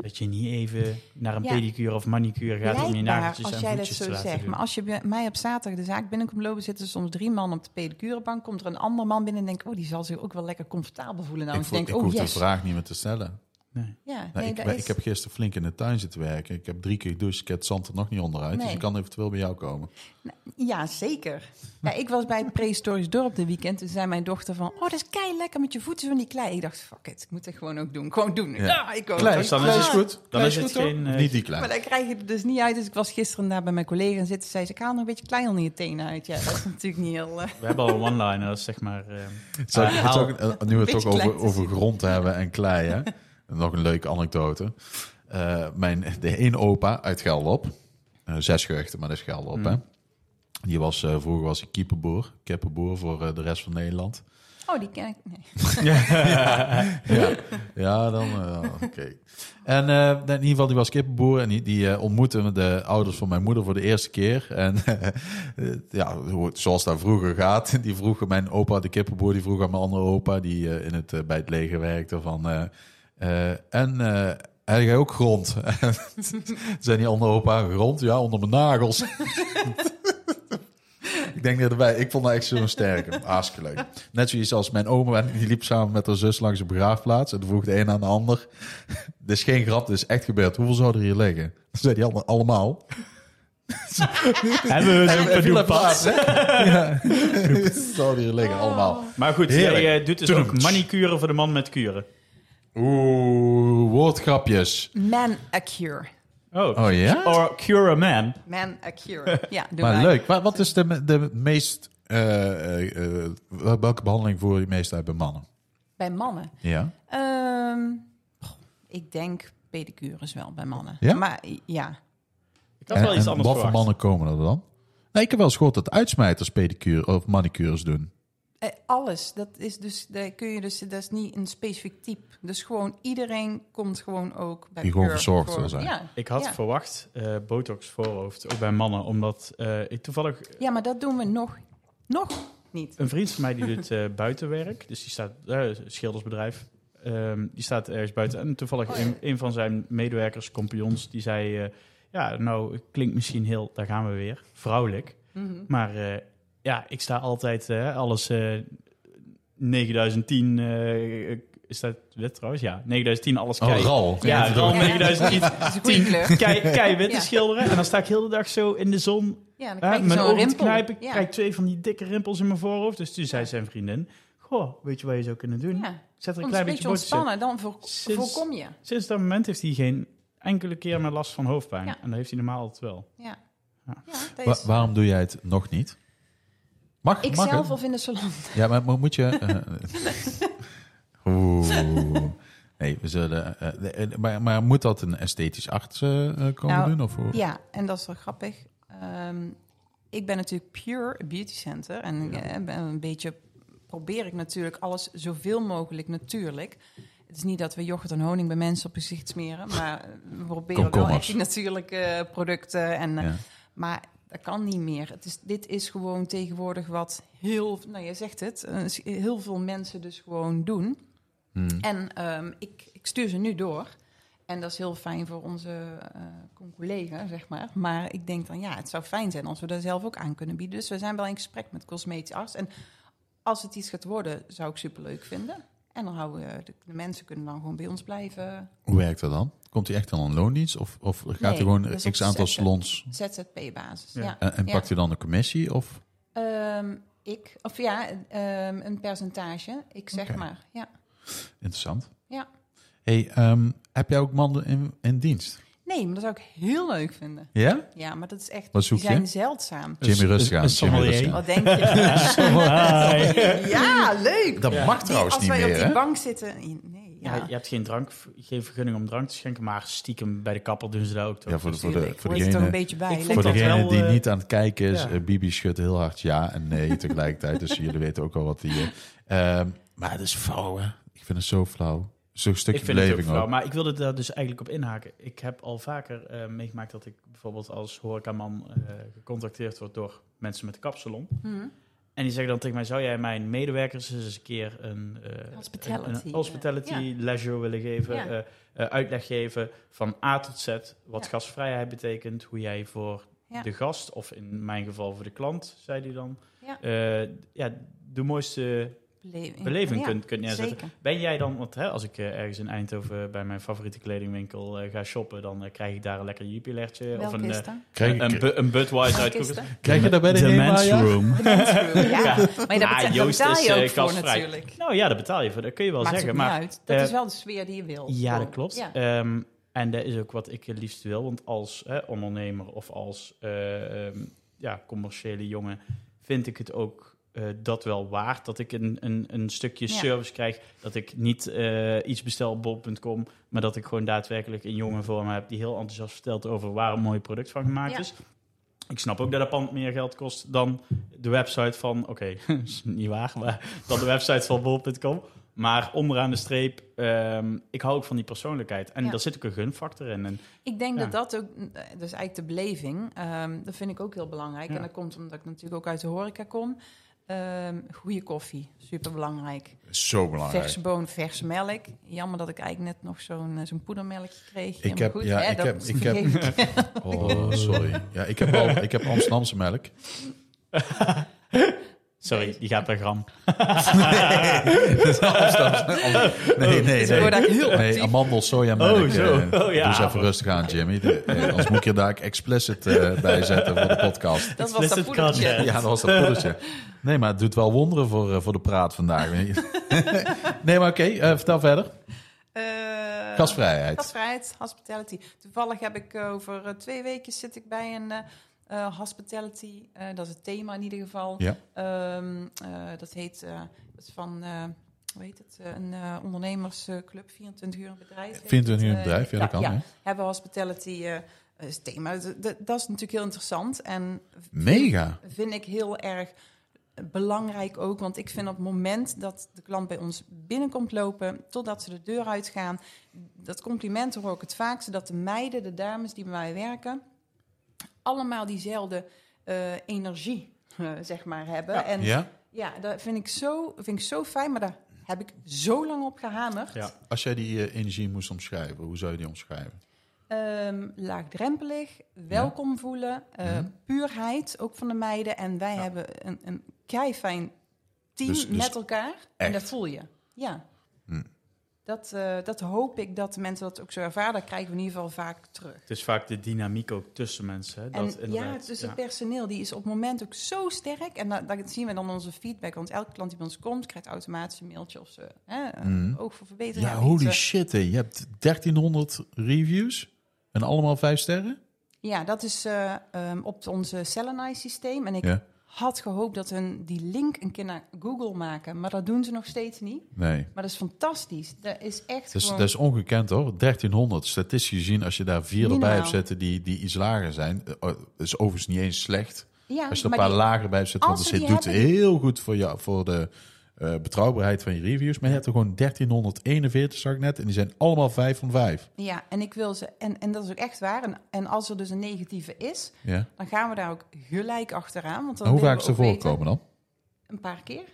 Dat je niet even naar een Ja. pedicure of manicure gaat om je nageltjes als en jij dat voetjes te zo laten zegt. doen. Maar als je bij mij op zaterdag de zaak binnenkomt lopen, zitten er soms drie man op de pedicurebank. Komt er een ander man binnen en denkt, oh, die zal zich ook wel lekker comfortabel voelen. Nou, ik vo- denk, ik oh hoef yes. de vraag niet meer te stellen. Nee. Ja, Nou, nee, ik, is... heb gisteren flink in de tuin zitten werken. Ik heb drie keer gedoucht. Ik heb het zand er nog niet onderuit. Dus ik kan eventueel bij jou komen. Ja, zeker. Ja, ik was bij het prehistorisch dorp de weekend. Toen zei mijn dochter van... Oh, dat is kei lekker met je voeten van die klei. Ik dacht, fuck it, ik moet het gewoon ook doen. Gewoon doen. Ja. Ja, ik ook. Klei, Dus dan klei is het- goed. Dan Klei is het goed, geen... eh, Niet die klein. Maar dan krijg je het dus niet uit. Dus ik was gisteren daar bij mijn collega en zitten. Zei ze, ik haal nog een beetje klei onder je tenen uit. Ja, dat is [LAUGHS] natuurlijk niet heel... eh, We hebben al een one-liner, zeg maar... eh, zou- haal- ook- nu we het toch Beetje over, over grond hebben en klei, hè? [LAUGHS] Nog een leuke anekdote. Eh, mijn, de één opa uit Gelderop, eh, zes gehuchten, maar dat is Gelderop, Hmm. hè? Die was, eh, vroeger was hij kiepenboer, kippenboer voor eh, de rest van Nederland. Oh, die ken ik. Nee. [LAUGHS] ja, ja dan eh, oké. En eh, in ieder geval, die was kippenboer en die, die eh, ontmoette de ouders van mijn moeder voor de eerste keer. En [LAUGHS] ja, hoe- zoals dat vroeger gaat, [LAUGHS] die vroegen mijn opa, de kippenboer, die vroeg aan mijn andere opa, die eh, in het, bij het leger werkte, van... eh, eh, en eh, heb jij ook grond? [LAUGHS] Zijn die andere opa, grond? Ja, onder mijn nagels. [LAUGHS] Ik denk dat erbij. Ik vond dat echt zo'n sterke. Hartstikke leuk. Net zoiets als mijn oma, die liep samen met haar zus langs de begraafplaats. En toen vroeg de een aan de ander. [LAUGHS] Dit is geen grap, dit is echt gebeurd. Hoeveel zouden er hier liggen? Toen zei die allemaal, allemaal. Hebben we En- zo'n en viel verdoemd op plaats, pad. hè? Ja. Hier liggen? Allemaal. Maar goed, Heerlijk. jij eh, doet dus ook manicure voor de man met kuren. Oeh, woordgrapjes. Man a cure. Oh, Oh ja? Or cure a man. Man a cure. [LAUGHS] Ja, doen Maar wij. leuk. Wat, wat is de, de meest... eh, eh, eh, welke behandeling voer je meest uit bij mannen? Bij mannen. Ja? Ehm, ik denk pedicures wel bij mannen. Ja? Maar ja. Ik had wel iets en anders wat voor mannen komen er dan? Nee, ik heb wel eens gehoord dat uitsmijters pedicure of manicures doen. Eh, alles. Dat is dus, daar kun je dus, dat is niet een specifiek type. Dus gewoon iedereen komt gewoon ook bij Die gewoon verzorgd voor- wil zijn. Ja. Ik had Ja. verwacht eh, botox voorhoofd, ook bij mannen, omdat eh, ik toevallig ja, maar dat doen we nog, nog niet. een vriend van mij die doet eh, buitenwerk, dus die staat schildersbedrijf, ehm, die staat ergens buiten en toevallig Oh, ja. een, een van zijn medewerkers, compagnons, die zei, ja, nou klinkt misschien heel, daar gaan we weer, vrouwelijk, Mhm. maar eh, ja, ik sta altijd eh, alles eh 9010 eh, is dat wit trouwens? Ja, 9010 alles Oh, kei. ral. Ja, RAL Ja. 9010 [LAUGHS] Dat is een goede kleur. kei, Ja. schilderen. En dan sta ik heel de dag zo in de zon Ja, dan krijg je mijn ogen knijpen. Ik Ja. krijg twee van die dikke rimpels in mijn voorhoofd. Dus toen zei zijn vriendin, goh, weet je wat je zou kunnen doen? Ja. Zet er een Om klein een beetje ontspannen, dan voor, Sinds- voorkom je. Sinds dat moment heeft hij geen enkele keer meer last van hoofdpijn. Ja. En dat heeft hij normaal altijd wel. Ja. Ja. Ja, dat Wa- waarom doe jij het nog niet? Mag, ik mag zelf het? of in de salon. Ja, maar mo- moet je... [LAUGHS] eh, Oeh. Nee, we zullen... eh, eh, maar, maar moet dat een esthetisch arts eh, eh, komen Nou, doen? Of? Ja, en dat is wel grappig. Ehm, ik ben natuurlijk pure beauty center. En eh, ben een beetje probeer ik natuurlijk alles zoveel mogelijk natuurlijk. Het is niet dat we yoghurt en honing bij mensen op gezicht smeren. Maar we proberen wel echt die natuurlijke producten. En, eh, Ja. Maar dat kan niet meer. Het is, dit is gewoon tegenwoordig wat heel, nou je zegt het, eh, heel veel mensen dus gewoon doen. Hmm. En ehm, ik, ik stuur ze nu door. En dat is heel fijn voor onze eh collega, zeg maar. Maar ik denk dan, ja, het zou fijn zijn als we dat zelf ook aan kunnen bieden. Dus we zijn wel in gesprek met cosmetisch arts. En als het iets gaat worden, zou ik superleuk vinden. En dan houden we, de, de mensen kunnen dan gewoon bij ons blijven. Hoe werkt dat dan? Komt hij echt aan een loondienst? Of, of gaat Nee, hij gewoon op x aantal zetten. salons... ZZP-basis. Ja. Ja. En, en Ja. pakt hij dan een commissie? Of? Ehm, ik, of ja, ehm, een percentage. Ik zeg maar, ja. Interessant. Ja. Hey, ehm, heb jij ook mannen in, in dienst? Nee, maar dat zou ik heel leuk vinden. Ja? Ja, maar dat is echt, Wat zoek die zijn je? zeldzaam. Jimmy rustig aan. Jimmy. Wat denk je? [LAUGHS] ja, leuk. Dat mag trouwens als niet wij meer, op die bank zitten. Nee, ja. Ja. je hebt geen, drank, geen vergunning om drank te schenken, maar stiekem bij de kapper doen ze dat ook toch? Ja, voor de, voor de, voor hoort er toch een degene, beetje bij. Voor degene wel, die eh, niet aan het kijken is, ja. eh, Bibi schudt heel hard ja en nee tegelijkertijd. Dus jullie weten ook al wat die... eh, ehm, maar het is flauw, hè? Ik vind het zo flauw. Zo'n stukje ik vind het ook beleving flauw, ook. maar ik wilde daar dus eigenlijk op inhaken. Ik heb al vaker eh, meegemaakt dat ik bijvoorbeeld als horecaman eh gecontacteerd word door mensen met een kapsalon. Hm. En die zeggen dan tegen mij, zou jij mijn medewerkers eens een keer een, eh, Hospitality, een, een hospitality ja. leisure willen geven, Ja. eh, eh, uitleg geven van A tot Z, wat Ja. gastvrijheid betekent, hoe jij voor de gast, of in mijn geval voor de klant, zei hij dan, Ja. eh, ja, de mooiste beleving, beleving Ja, kunt, kunt neerzetten. Zeker. Ben jij dan, want hè, als ik eh, ergens in Eindhoven bij mijn favoriete kledingwinkel eh, ga shoppen, dan eh, krijg ik daar een lekker jupilertje of een, is eh, een, bu- een Budweiser uit is krijg je dat bij de, de men's ja? room. De mensroom, [LAUGHS] ja. Maar daar Ah, daar Joost betaal is, je eh, ook voor natuurlijk. Nou ja, dat betaal je voor. Dat kun je wel Maakt zeggen. Maar uit. Dat eh, is wel de sfeer die je wil. Ja, dat klopt. Ja. Ehm, en dat is ook wat ik het liefst wil. Want als hè, ondernemer of als eh, ehm, ja, commerciële jongen vind ik het ook eh, dat wel waard. Dat ik een, een, een stukje Ja. service krijg. Dat ik niet eh, iets bestel op bol.com. Maar dat ik gewoon daadwerkelijk een jongen voor me heb die heel enthousiast vertelt over waar een mooi product van gemaakt Ja. is. Ik snap ook dat dat pand meer geld kost dan de website van, oké, [LAUGHS] is niet waar, maar dan de website van bol.com. Maar onderaan de streep, ehm, ik hou ook van die persoonlijkheid. En Ja. daar zit ook een gunfactor in. En Ik denk Ja. dat dat ook, eh, dus eigenlijk de beleving, ehm, dat vind ik ook heel belangrijk. Ja. En dat komt omdat ik natuurlijk ook uit de horeca kom. Ehm goede koffie, super belangrijk. Zo belangrijk. Verse bonen, verse melk. Jammer dat ik eigenlijk net nog zo'n eh, zo'n poedermelkje kreeg. Ik heb- goed, ja, hè, ik heb- ik heb-. Oh, sorry. Ja, ik heb, al, ik heb Amsterdamse melk. [LAUGHS] sorry, die gaat per gram. [LAUGHS] Nee, nee, Ze worden nee. heel Nee, actief. amandel, soja melk. Oh, zo. eh, Oh, ja. Doe eens even rustig aan, Jimmy. De, eh, anders moet ik je daar explicit eh, bij zetten voor de podcast. Dat was dat poedertje. Ja, dat was dat poedertje. Nee, maar het doet wel wonderen voor, eh, voor de praat vandaag. weet je. [LAUGHS] nee, maar oké, eh, vertel verder. Eh, Gastvrijheid. Gastvrijheid, hospitality. Toevallig heb ik over twee weken zit ik bij een eh, hospitality. eh, dat is het thema in ieder geval. Ja. Eh, dat heet dat is van hoe heet het? Een ondernemersclub, 24 uur een bedrijf. heet 24 uur een bedrijf, ja, dat kan, hè? Hebben hospitality is thema. Dat, dat- dat is natuurlijk heel interessant en Mega. vind ik heel erg belangrijk ook. Want ik vind op het moment dat de klant bij ons binnenkomt lopen, totdat ze de deur uitgaan, dat compliment hoor ik het vaakste, dat de meiden, de dames die bij mij werken, allemaal diezelfde eh, energie, [LAUGHS] eh, zeg maar, hebben. Ja. En Ja? ja, dat vind ik, zo, vind ik zo fijn, maar daar heb ik zo lang op gehamerd. Ja. Als jij die eh, energie moest omschrijven, hoe zou je die omschrijven? Ehm, laagdrempelig, welkom voelen, eh, Mhm. puurheid, ook van de meiden. En wij Ja. hebben een, een keifijn team Dus- dus met elkaar. En dat voel je. Ja. Dat, eh, dat hoop ik dat de mensen dat ook zo ervaren. Dat krijgen we in ieder geval vaak terug. Het is vaak de dynamiek ook tussen mensen. Hè? Dat en ja, dus ja. het personeel die is op het moment ook zo sterk. En dat, dat zien we dan onze feedback. Want elke klant die bij ons komt, krijgt automatisch een mailtje of ze hè, Mhm. oog voor verbetering. Ja, holy iets, eh, shit. hè. Je hebt 1300 reviews en allemaal vijf sterren? Ja, dat is eh, ehm, op onze Selenite systeem. En ik Ja. Had gehoopt dat hun die link een keer naar Google maken. Maar dat doen ze nog steeds niet. Nee. Maar dat is fantastisch. Dat is echt Dus, gewoon... dat is ongekend hoor. 1300. Statistisch gezien, als je daar vier erbij hebt zitten die, die iets lager zijn, eh, oh, is overigens niet eens slecht. ja, Als je er een paar die- lager bij hebt zitten, want het doet hebben- heel goed voor, jou, voor de eh, betrouwbaarheid van je reviews. Maar je hebt er gewoon 1341, zag ik net, en die zijn allemaal 5 van 5. Ja, en ik wil ze... En, en dat is ook echt waar. En, en als er dus een negatieve is, Ja. dan gaan we daar ook gelijk achteraan. Want dan hoe vaak ze voorkomen dan? Een paar keer.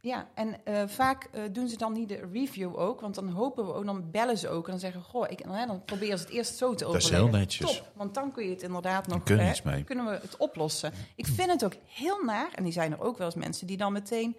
Ja, en eh, vaak eh, doen ze dan niet de review ook, want dan hopen we ook, dan bellen ze ook en dan zeggen, goh, ik, nou dan proberen ze het eerst zo te Dat is heel netjes. Top, want dan kun je het inderdaad nog, kun hè, mee. kunnen we het oplossen. Ik vind het ook heel naar, en die zijn er ook wel eens mensen die dan meteen,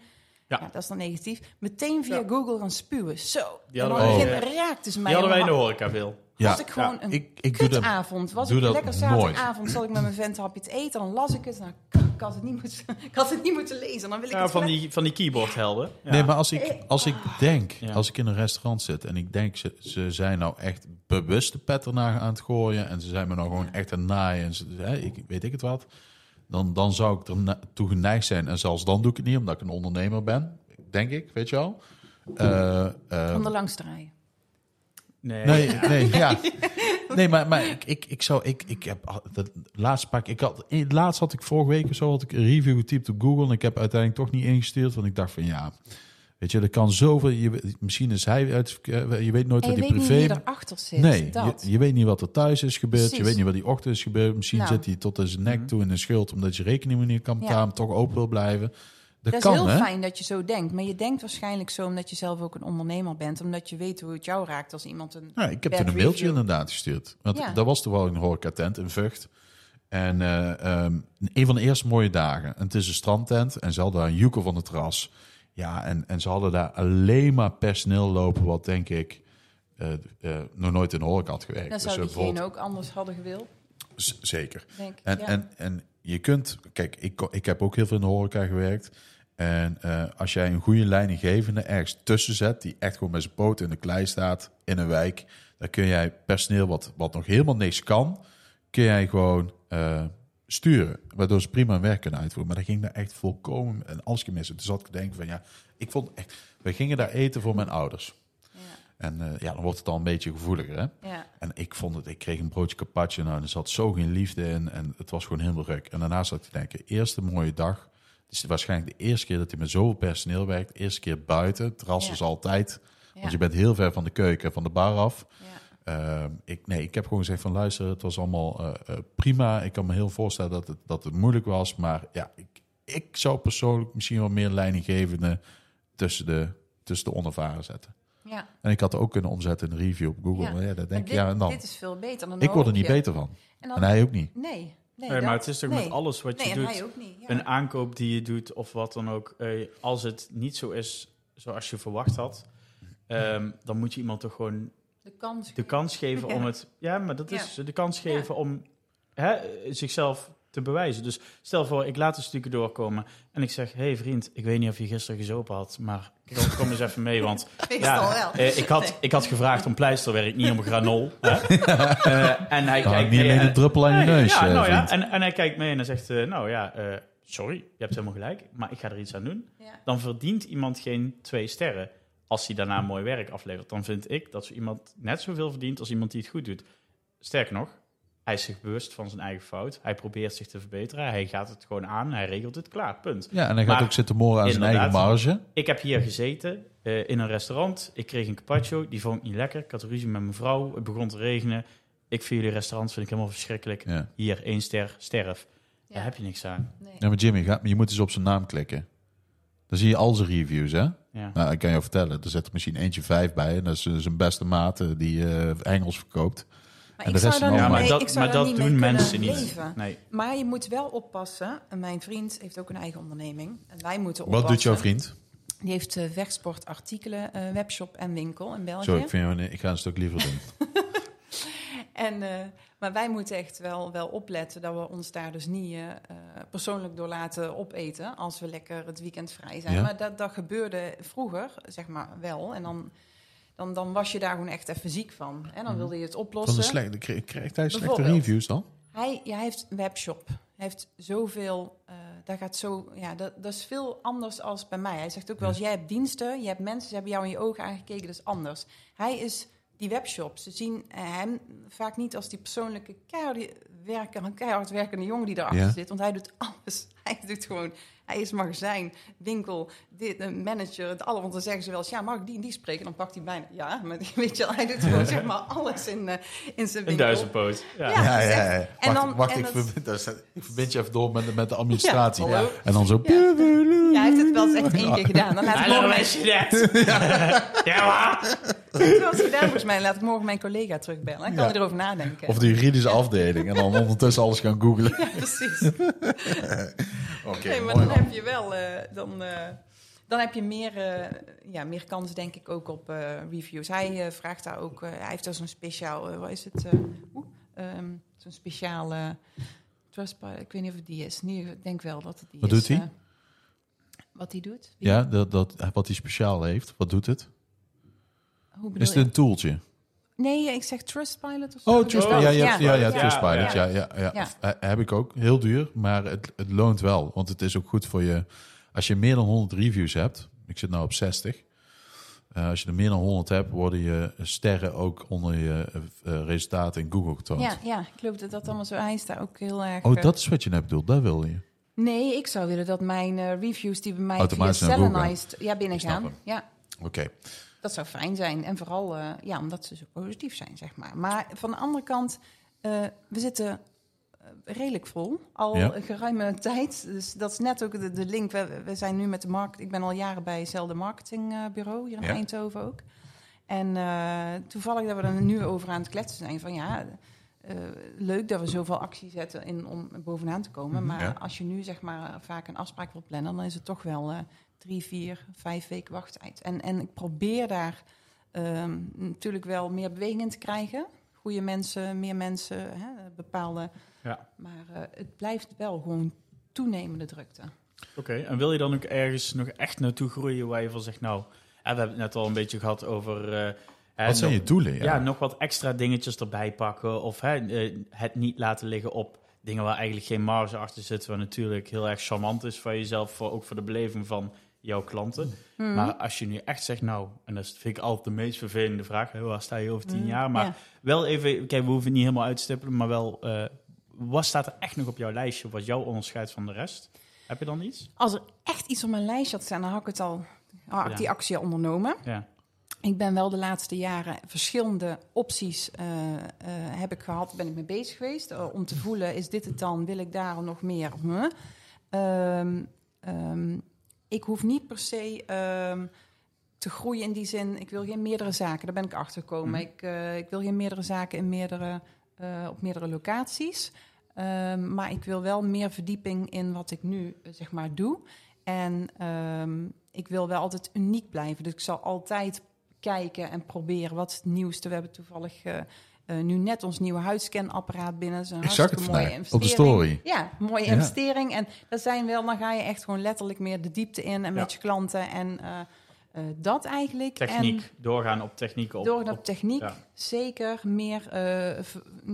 ja, Ja. dat is dan negatief, meteen via Ja. Google gaan spuwen. Zo, Die en dan hadden wij, begin- raakt dus mij. Die hadden wij in de horeca veel. Ja, was ik gewoon ja, een ik, ik doe dat. kutavond. Was doe ik lekker zaterdagavond, zat ik met mijn vent een hapje te eten. Dan las ik het. Nou, ik, had het niet moeten, [LAUGHS] ik had het niet moeten lezen. Dan wil ik Ja, het van, die, van die keyboardhelden. Ja. Nee, maar als ik, als ik denk, als ik in een restaurant zit en ik denk, ze, ze zijn nou echt bewust de aan het gooien en ze zijn me nou gewoon echt aan het naaien en ze, hè, ik, weet ik het wat, dan, dan zou ik er toe geneigd zijn. En zelfs dan doe ik het niet, omdat ik een ondernemer ben, denk ik, weet je wel. Eh, eh, Van de langste rij. Nee, Nee, ja. nee, [LAUGHS] ja. Nee, maar, maar ik, ik, ik zou, ik, ik heb de laatste pak, ik had, in- laatst had ik vorige week of zo had ik een review getypt op Google en ik heb uiteindelijk toch niet ingestuurd, want ik dacht van ja, weet je, er kan zoveel, je, misschien is hij uit, eh, je weet nooit En wat je die weet niet privé, wie erachter zit. nee, dat. je, je weet niet wat er thuis is gebeurd, je weet niet wat die ochtend is gebeurd, misschien Nou. zit hij tot zijn nek Mhm. toe in een schuld omdat je rekening niet kan betalen, maar toch open wil blijven. Dat, dat kan, is heel hè? fijn dat je zo denkt. Maar je denkt waarschijnlijk zo omdat je zelf ook een ondernemer bent. Omdat je weet hoe het jou raakt als iemand een... Ja, ik heb toen een mailtje review. inderdaad gestuurd. Want Ja. dat was toch wel een horecatent in Vught. En eh, ehm, een van de eerste mooie dagen. En het is een strandtent en ze hadden daar een joekel van het terras. Ja, en, en ze hadden daar alleen maar personeel lopen, wat denk ik eh, eh, nog nooit in de horeca had gewerkt. Dan Dus, zou eh, diegene ook anders hadden gewild, Z- Zeker. denk. En, ja. en, en je kunt, kijk, ik, ik heb ook heel veel in de horeca gewerkt. En als jij een goede leidinggevende ergens tussen zet, die echt gewoon met zijn poot in de klei staat in een wijk, dan kun jij personeel wat, wat nog helemaal niks kan, kun jij gewoon sturen. Waardoor ze prima hun werk kunnen uitvoeren. Maar dat ging daar echt volkomen en alles mis. Toen zat ik te denken van ja, ik vond echt, we gingen daar eten voor mijn ouders. ja. En eh, ja, dan wordt het al een beetje gevoeliger, hè? Ja. En ik vond het, ik kreeg een broodje carpaccio, nou, er zat zo geen liefde in en het was gewoon heel druk. En daarna zat ik te denken, eerste mooie dag. Het is waarschijnlijk de eerste keer dat hij met zoveel personeel werkt. Eerste keer buiten, het terras Ja. is altijd. Want je bent heel ver van de keuken, van de bar af. Ja. Ehm, ik, nee, ik heb gewoon gezegd van luister, het was allemaal eh, eh, prima. Ik kan me heel voorstellen dat het, dat het moeilijk was. Maar ja, ik, ik zou persoonlijk misschien wel meer leidinggevende tussen de, tussen de onervaren zetten. Ja. En ik had het ook kunnen omzetten in een review op Google. Ja. Maar ja, dat denk ik, dit, ja, en dan. dit is veel beter dan Ik word er niet beter van. En, dan, En hij ook niet. Nee, nee, Nee, dat- maar het is toch nee. met alles wat Nee, je doet. hij ook niet. Ja. Een aankoop die je doet of wat dan ook. eh, als het niet zo is zoals je verwacht had, ehm, dan moet je iemand toch gewoon de kans. de kans geven Ja. om het. Ja, maar dat is Ja. de kans geven om hè, zichzelf te bewijzen. Dus stel voor, ik laat een stukje doorkomen en ik zeg: hey vriend, ik weet niet of je gisteren gezopen had, maar kom, kom eens even mee, want [LAUGHS] ja, wel. eh, ik, had, ik had gevraagd om pleisterwerk, niet om granol. [LAUGHS] Hè? Eh, en hij kijkt niet mee de druppel aan je neus, Ja, eh, nou ja, en, en hij kijkt mee en hij zegt: eh, Nou ja, eh, sorry, je hebt helemaal gelijk, maar ik ga er iets aan doen. Ja. Dan verdient iemand geen twee sterren. Als hij daarna mooi werk aflevert, dan vind ik dat zo iemand net zoveel verdient als iemand die het goed doet. Sterker nog, hij is zich bewust van zijn eigen fout. Hij probeert zich te verbeteren. Hij gaat het gewoon aan. Hij regelt het klaar. Punt. Ja, en hij gaat Maar ook zitten moren aan zijn eigen marge. Ik heb hier gezeten eh, in een restaurant. Ik kreeg een carpaccio. Die vond ik niet lekker. Ik had ruzie met mijn vrouw. Het begon te regenen. Ik vind jullie restaurant vind ik helemaal verschrikkelijk. Ja. Hier, één ster, sterf. Ja. Daar heb je niks aan. Nee. ja, maar Jimmy, ga, je moet eens op zijn naam klikken. Dan zie je al zijn reviews, hè? Ja. Nou, ik kan je vertellen, er zit er misschien eentje vijf bij. En dat is eh, zijn beste maat eh, die eh Engels verkoopt. Maar En de rest Ja, niet maar mee- dat, maar doen mensen niet. Nee. Maar je moet wel oppassen. En Mijn vriend heeft ook een eigen onderneming. En wij moeten oppassen. Wat doet jouw vriend? Die heeft eh wegsportartikelen, eh, webshop en winkel in België. Zo, ik, vind, ik ga een stuk liever doen. [LAUGHS] En, eh, maar wij moeten echt wel, wel opletten dat we ons daar dus niet eh, eh, persoonlijk door laten opeten als we lekker het weekend vrij zijn. Ja. Maar dat, dat gebeurde vroeger, zeg maar wel. En dan, dan, dan was je daar gewoon echt even ziek van. En dan Mhm. wilde je het oplossen. slechte, krijgt hij slechte reviews dan? Hij, ja, hij heeft een webshop. Hij heeft zoveel. daar gaat zo. Ja, dat, dat is veel anders als bij mij. Hij zegt ook wel eens: jij hebt diensten, je hebt mensen, ze hebben jou in je ogen aangekeken, dat is anders. Hij is die webshop. Ze zien hem vaak niet als die persoonlijke keihard, keihard werkende jongen die erachter Ja. zit. Want hij doet alles. [LAUGHS] Hij doet gewoon. Hij is magazijn, winkel, dit, een manager, het alle. Want dan zeggen ze wel eens: ja, mag ik die en die spreken? Dan pakt hij bijna. Ja, maar weet je, wel, hij doet gewoon zeg maar alles in, eh, in zijn Een winkel. duizendpoot. Ja. Ja. Ja, dus ja, ja. En Wacht, dan- wacht en ik, dat- verbind, ik verbind je even door met, de- met de administratie. En dan zo... Heeft het wel eens echt één keer gedaan. Dan laat ik morgen dat? [LAUGHS] ja, maar. het gedaan volgens mij. Laat ik morgen mijn collega terugbellen. Dan kan Ja. hij erover nadenken. Of de juridische afdeling. En dan ondertussen alles gaan googlen. Ja, precies. [LAUGHS] Oké, nee, maar mooi dan heb je wel... eh, dan, eh, dan heb je meer, eh, ja, meer kans, denk ik, ook op eh, reviews. Hij eh, vraagt daar ook... eh, hij heeft daar zo'n speciaal... eh, wat is het? eh, ehm, zo'n speciale... Trustpilot, ik weet niet of het die is. Nee, ik denk wel dat het die Wat is. doet hij? Wat hij doet? Wie- Ja, dat, dat, wat hij speciaal heeft. Wat doet het? Hoe bedoel Is het je? een tooltje? Nee, ik zeg Trustpilot of zo. Oh, Trustpilot. Ja, ja, ja, ja, Ja, Trustpilot. Ja, ja. ja, ja, Ja. Eh, Heb ik ook. Heel duur, maar het, het loont wel. Want het is ook goed voor je... Als je meer dan 100 reviews hebt... Ik zit nou op 60. eh, als je er meer dan 100 hebt, worden je sterren ook onder je eh, resultaten in Google getoond. Ja, ja, ik geloof dat dat allemaal zo. Hij is daar ook heel erg. Oh, dat is wat je net bedoelt. Dat wil je. Nee, ik zou willen dat mijn eh, reviews die bij mij Automatisch via ja, binnengaan. Ja, Oké. dat zou fijn zijn. En vooral eh, ja, omdat ze zo positief zijn, zeg maar. Maar van de andere kant, eh, we zitten redelijk vol. Al Ja. een geruime tijd. Dus dat is net ook de, de link. We, we zijn nu met de markt. Ik ben al jaren bij hetzelfde marketingbureau hier in Ja. Eindhoven ook. En toevallig dat we er nu over aan het kletsen zijn van ja. Eh, leuk dat we zoveel actie zetten in, om bovenaan te komen. Mhm, maar ja. als je nu zeg maar vaak een afspraak wilt plannen, dan is het toch wel eh, drie, vier, vijf weken wachttijd. En, en ik probeer daar ehm, natuurlijk wel meer beweging in te krijgen. Goede mensen, meer mensen, hè, bepaalde. Ja. Maar eh, het blijft wel gewoon toenemende drukte. Oké, en wil je dan ook ergens nog echt naartoe groeien waar je van zegt, nou, we hebben het net al een beetje gehad over... Wat zijn nog- je doelen? ja. Ja. nog wat extra dingetjes erbij pakken of hè, eh, het niet laten liggen op dingen waar eigenlijk geen marge achter zit, wat natuurlijk heel erg charmant is voor jezelf, voor, ook voor de beleving van jouw klanten. Hmm. Maar als je nu echt zegt, nou, en dat vind ik altijd de meest vervelende vraag, hè, waar sta je over tien Hmm, jaar? Maar ja. wel even, kijk, we hoeven het niet helemaal uit te stippelen, maar wel, eh, wat staat er echt nog op jouw lijstje wat jou onderscheidt van de rest? Heb je dan iets? Als er echt iets op mijn lijstje had staan, dan had ik het al had ik Ja. die actie al ondernomen. Ja. Ik ben wel de laatste jaren verschillende opties eh, eh, heb ik gehad, ben ik mee bezig geweest. eh, om te voelen, is dit het dan? Wil ik daar nog meer? Huh? Ehm, ehm, ik hoef niet per se ehm, te groeien in die zin. Ik wil geen meerdere zaken, daar ben ik achter gekomen. Mhm. ik, ik wil geen meerdere zaken in meerdere, op meerdere locaties. Maar ik wil wel meer verdieping in wat ik nu zeg maar doe. En ik wil wel altijd uniek blijven. Dus ik zal altijd kijken en proberen wat is het nieuwste. We hebben toevallig eh, eh, nu net ons nieuwe huidscanapparaat binnen. Dat is een Ik zag het hartstikke mooie vandaag op de investering. story. Ja, mooie Ja. investering. En dat zijn wel, dan ga je echt gewoon letterlijk meer de diepte in en Ja. met je klanten. En eh, eh, dat eigenlijk. Techniek, doorgaan op techniek. Op, En door de op- techniek ja. zeker meer, eh,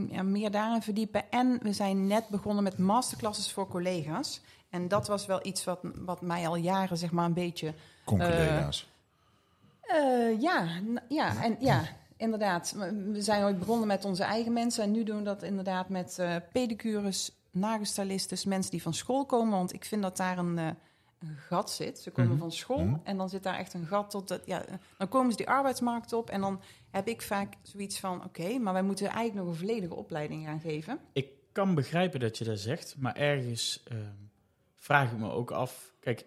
ja, meer daarin verdiepen. En we zijn net begonnen met masterclasses voor collega's. En dat was wel iets wat, wat mij al jaren zeg maar een beetje Con-collega's. Eh, ja, ja, en ja, inderdaad. We zijn ooit begonnen met onze eigen mensen. En nu doen we dat inderdaad met eh pedicures, nagelstylistes, mensen die van school komen. Want ik vind dat daar een, eh, een gat zit. Ze komen Mhm. van school Mhm. en dan zit daar echt een gat tot... Dat, ja, dan komen ze die arbeidsmarkt op en dan heb ik vaak zoiets van... Oké, maar wij moeten eigenlijk nog een volledige opleiding gaan geven. Ik kan begrijpen dat je dat zegt, maar ergens ehm, vraag ik me ook af. Kijk,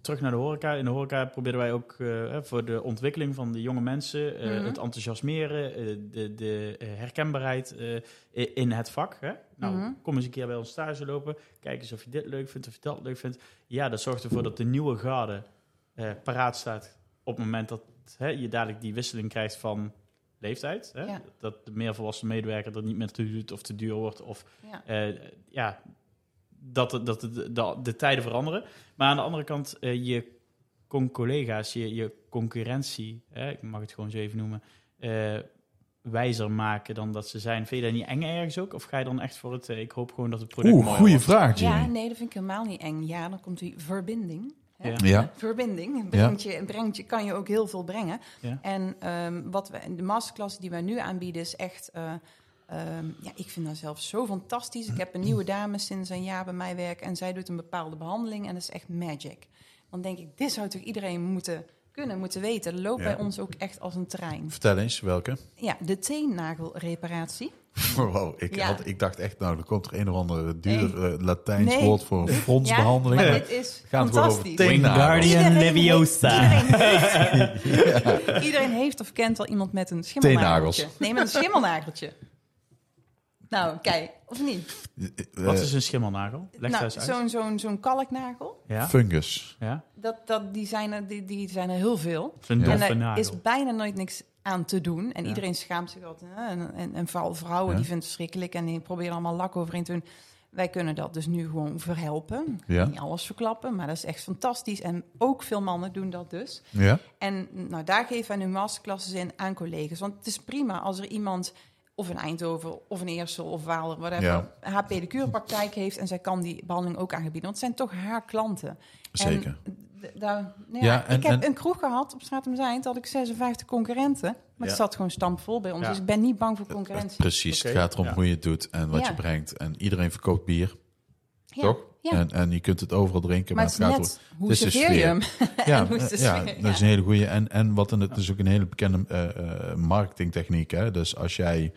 terug naar de horeca. In de horeca proberen wij ook eh, hè, voor de ontwikkeling van de jonge mensen, eh, Mhm. het enthousiasmeren, eh, de, de eh, herkenbaarheid eh, in het vak. Hè? Nou, Mhm. kom eens een keer bij ons stage lopen. Kijk eens of je dit leuk vindt, of je dat leuk vindt. Ja, dat zorgt ervoor dat de nieuwe garde eh, paraat staat op het moment dat hè, je dadelijk die wisseling krijgt van leeftijd. Hè? Ja. Dat de meer volwassen medewerker dat niet meer te duur of te duur wordt. Of Ja. eh, ja, dat, de- dat de, de, de tijden veranderen. Maar aan de andere kant, eh, je con-collega's, je, je concurrentie, hè, ik mag het gewoon zo even noemen, eh, wijzer maken dan dat ze zijn. Vind je dat niet eng ergens ook? Of ga je dan echt voor het, eh, ik hoop gewoon dat het product Oeh, mooi goede vraag, ja, nee, dat vind ik helemaal niet eng. Ja, dan komt die verbinding. hè. Ja. Ja. verbinding. Brengt je, brengt je, kan je ook heel veel brengen. Ja. En ehm, wat we, de masterclass die wij nu aanbieden is echt... eh, ehm, ja, ik vind dat zelf zo fantastisch. Ik heb een nieuwe dame sinds een jaar bij mij werken... en zij doet een bepaalde behandeling en dat is echt magic. Dan denk ik, dit zou toch iedereen moeten kunnen, moeten weten. Dat loopt Ja. bij ons ook echt als een trein. Vertel eens, welke? Ja, de teennagelreparatie. [LAUGHS] Wow, ik, Ja. had, ik dacht echt, nou, er komt er een of andere duur Nee. eh, Latijns Nee. woord voor [LAUGHS] Ja, fronsbehandeling. maar Ja, dit is Gaat het wel over fantastisch. heeft- Leviosa. Iedereen heeft, [LAUGHS] iedereen heeft of kent wel iemand met een schimmelnageltje. Nee, met een schimmelnageltje. Nou, kijk, of niet? Eh, Wat is een schimmelnagel? Leg nou, uit. zo'n zo'n zo'n kalknagel, Ja? Fungus. Ja? dat, dat, die, zijn er, die, die zijn er heel veel. En er nagel. is bijna nooit niks aan te doen. En Ja. iedereen schaamt zich altijd. hè. En, en, en vooral vrouwen, Ja. die vinden het verschrikkelijk. En die proberen allemaal lak overheen te doen. Wij kunnen dat dus nu gewoon verhelpen. Ja. Niet alles verklappen, maar dat is echt fantastisch. En ook veel mannen doen dat dus. Ja? En nou, daar geven wij nu masterclasses in aan collega's. Want het is prima als er iemand, of in Eindhoven, of in Eersel, of Waalder, whatever, Ja. haar pedicurepraktijk heeft en zij kan die behandeling ook aanbieden. Want het zijn toch haar klanten. Zeker. En, d- daar, nou Ja, ja, en- ik heb en- een kroeg gehad op Straat om Zijnd, had ik 56 concurrenten. Maar Ja. het zat gewoon stampvol bij ons. Ja. Dus ik ben niet bang voor concurrentie. Precies, het gaat erom Ja. hoe je het doet en wat Ja. je brengt. En iedereen verkoopt bier, Ja. toch? Ja. En, en je kunt het overal drinken, maar maar, het is gaat net, hoe het is je hem? [LAUGHS] Ja, hoe is eh, ja, sfeer? dat is een hele goede. En, en wat een, het is ook een hele bekende eh, eh, marketingtechniek. Hè? Dus als jij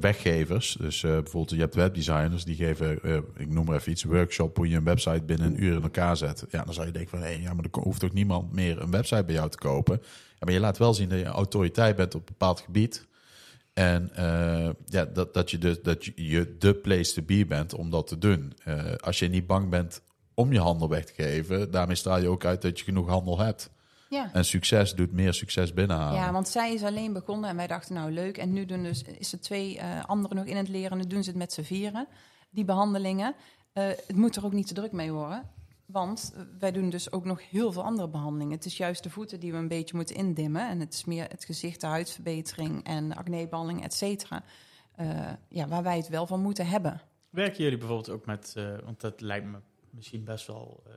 weggevers, dus eh, bijvoorbeeld je hebt webdesigners, die geven, eh, ik noem maar even iets, workshop hoe je een website binnen een uur in elkaar zet. Ja, dan zou je denken van, hé, ja, maar er hoeft toch niemand meer een website bij jou te kopen. Maar je laat wel zien dat je autoriteit bent op een bepaald gebied. En eh, ja, dat, dat je dus dat je, de place to be bent om dat te doen. Eh, als je niet bang bent om je handel weg te geven. Daarmee straal je ook uit dat je genoeg handel hebt. Ja. En succes doet meer succes binnenhalen. Ja, want zij is alleen begonnen en wij dachten nou leuk. En nu doen dus, is er twee eh, anderen nog in het leren. Nu doen ze het met z'n vieren, die behandelingen. Eh, het moet er ook niet te druk mee worden. Want wij doen dus ook nog heel veel andere behandelingen. Het is juist de voeten die we een beetje moeten indimmen. En het is meer het gezicht, de huidverbetering en acnebehandeling, et cetera. Eh, ja, waar wij het wel van moeten hebben. Werken jullie bijvoorbeeld ook met, eh, want dat lijkt me misschien best wel, eh,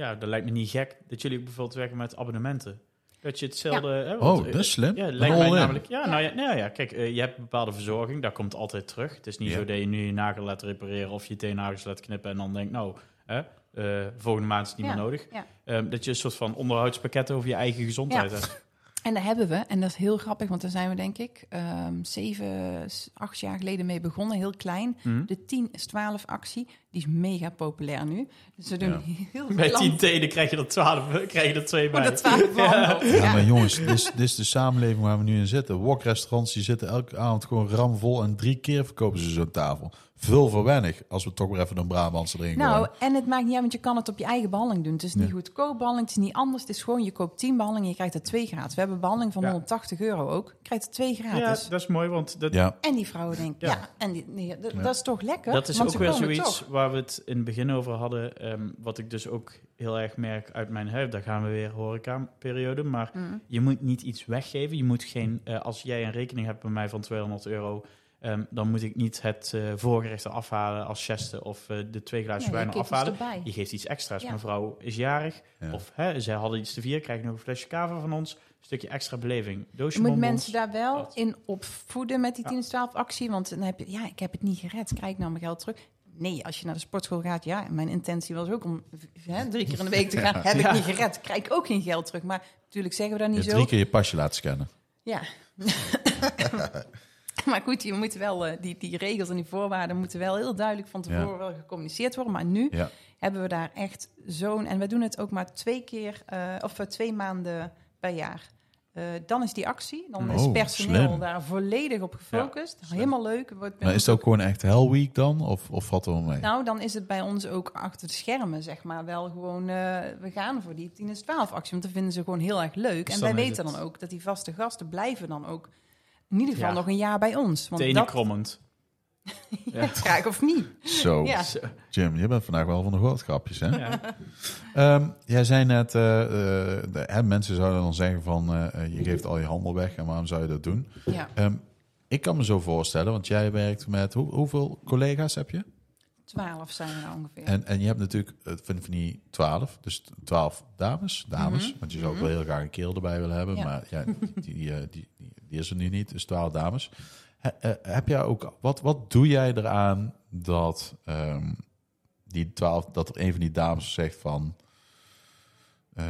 ja, dat lijkt me niet gek, dat jullie ook bijvoorbeeld werken met abonnementen. Dat je hetzelfde... Hè, want, Oh, eh, dat is slim. Ja, lijkt mij namelijk... Ja, nou ja, nou ja kijk, eh, je hebt een bepaalde verzorging, dat komt altijd terug. Het is niet Ja. zo dat je nu je nagel laat repareren of je teennagels laat knippen en dan denkt, nou, hè, eh, volgende maand is het niet Ja, meer nodig. ja. Ehm, dat je een soort van onderhoudspakket over je eigen gezondheid Ja. hebt. En daar hebben we, en dat is heel grappig, want daar zijn we denk ik ehm, zeven, acht jaar geleden mee begonnen, heel klein. Hm? De 10 is 12 actie, die is mega populair nu. Dus we doen Ja. [LAUGHS] heel veel Bij tien klanten tenen krijg je er twaalf, krijg je er twee bij. de 12 behandeld. [LAUGHS] Ja, Ja. maar jongens, dit is, dit is de samenleving waar we nu in zitten. Wokrestaurants die zitten elke avond gewoon ramvol en drie keer verkopen ze zo'n tafel. Veel voor weinig, als we toch weer even een Brabantse erin Nou, en het maakt niet uit, want je kan het op je eigen behandeling doen. Het is niet Ja. goedkoop behandeling, het is niet anders. Het is gewoon, je koopt 10 behandelingen en je krijgt er twee gratis. We hebben behandeling van Ja. 180 euro ook. Je krijgt er twee Ja, gratis. dat is mooi, want dat, Ja, En die vrouwen denken, ja, Ja. en die, nee, dat, Ja. dat is toch lekker? Dat is want ook weer zoiets toch. waar we het in het begin over hadden. ehm, wat ik dus ook heel erg merk uit mijn huis. Daar gaan we weer horeca-periode. Maar Mm. je moet niet iets weggeven. Je moet geen, eh, als jij een rekening hebt bij mij van 200 euro... ehm, dan moet ik niet het eh voorgerecht eraf halen als cheste of eh, de twee glazen wijn afhalen. Je geeft iets extra's. Ja. Mijn vrouw is jarig. Ja. Of hè, zij hadden iets te vieren. Krijg je nog een flesje kava van ons. Een stukje extra beleving. Doosje Je moet bonbons. mensen daar wel Dat. in opvoeden met die Ja. 10 12 actie. Want dan heb je, ja, ik heb het niet gered. Krijg ik nou mijn geld terug? Nee, als je naar de sportschool gaat, ja, mijn intentie was ook om hè, drie keer in de week te [LAUGHS] gaan. Heb ik Ja. niet gered, krijg ik ook geen geld terug. Maar natuurlijk zeggen we dat niet zo. drie keer je pasje laten scannen. Ja. [LAUGHS] [LAUGHS] [LAUGHS] maar goed, je moet wel, eh, die, die regels en die voorwaarden moeten wel heel duidelijk van tevoren wel gecommuniceerd worden. Maar nu hebben we daar echt zo'n... En we doen het ook maar twee keer, eh, of eh, twee maanden per jaar. Dan is die actie, dan is Oh, personeel slim. daar volledig op gefocust. slim. Helemaal leuk. Wordt Maar is het ook gewoon echt Hell Week dan? Of, of valt er wel mee? nou, dan is het bij ons ook achter de schermen, zeg maar, wel gewoon... we gaan voor die 10 is 12 actie, want dat vinden ze gewoon heel erg leuk. Dus en dan wij weten het- dan ook dat die vaste gasten blijven dan ook... in ieder geval Ja. nog een jaar bij ons. Want Tenen dat krommend. [LAUGHS] ja. graag of niet. Zo, Ja. Jim, je bent vandaag wel van de woordgrapjes, hè? Ja. [LAUGHS] Ehm, jij zei net, eh, eh, de- hè, mensen zouden dan zeggen van, eh, je geeft al je handel weg en waarom zou je dat doen? Ja, Ehm, ik kan me zo voorstellen, want jij werkt met, hoe, hoeveel collega's heb je? 12 zijn er ongeveer. En, en je hebt natuurlijk eh, van, van die twaalf, dus twaalf dames, dames, Mhm. want je zou ook Mhm. wel heel graag een kerel erbij willen hebben, Ja. maar ja, [LAUGHS] die, eh, die, die, die is er nu niet, dus twaalf dames. He- eh, heb jij ook, wat, wat doe jij eraan dat ehm, die twaalf, dat er een van die dames zegt van,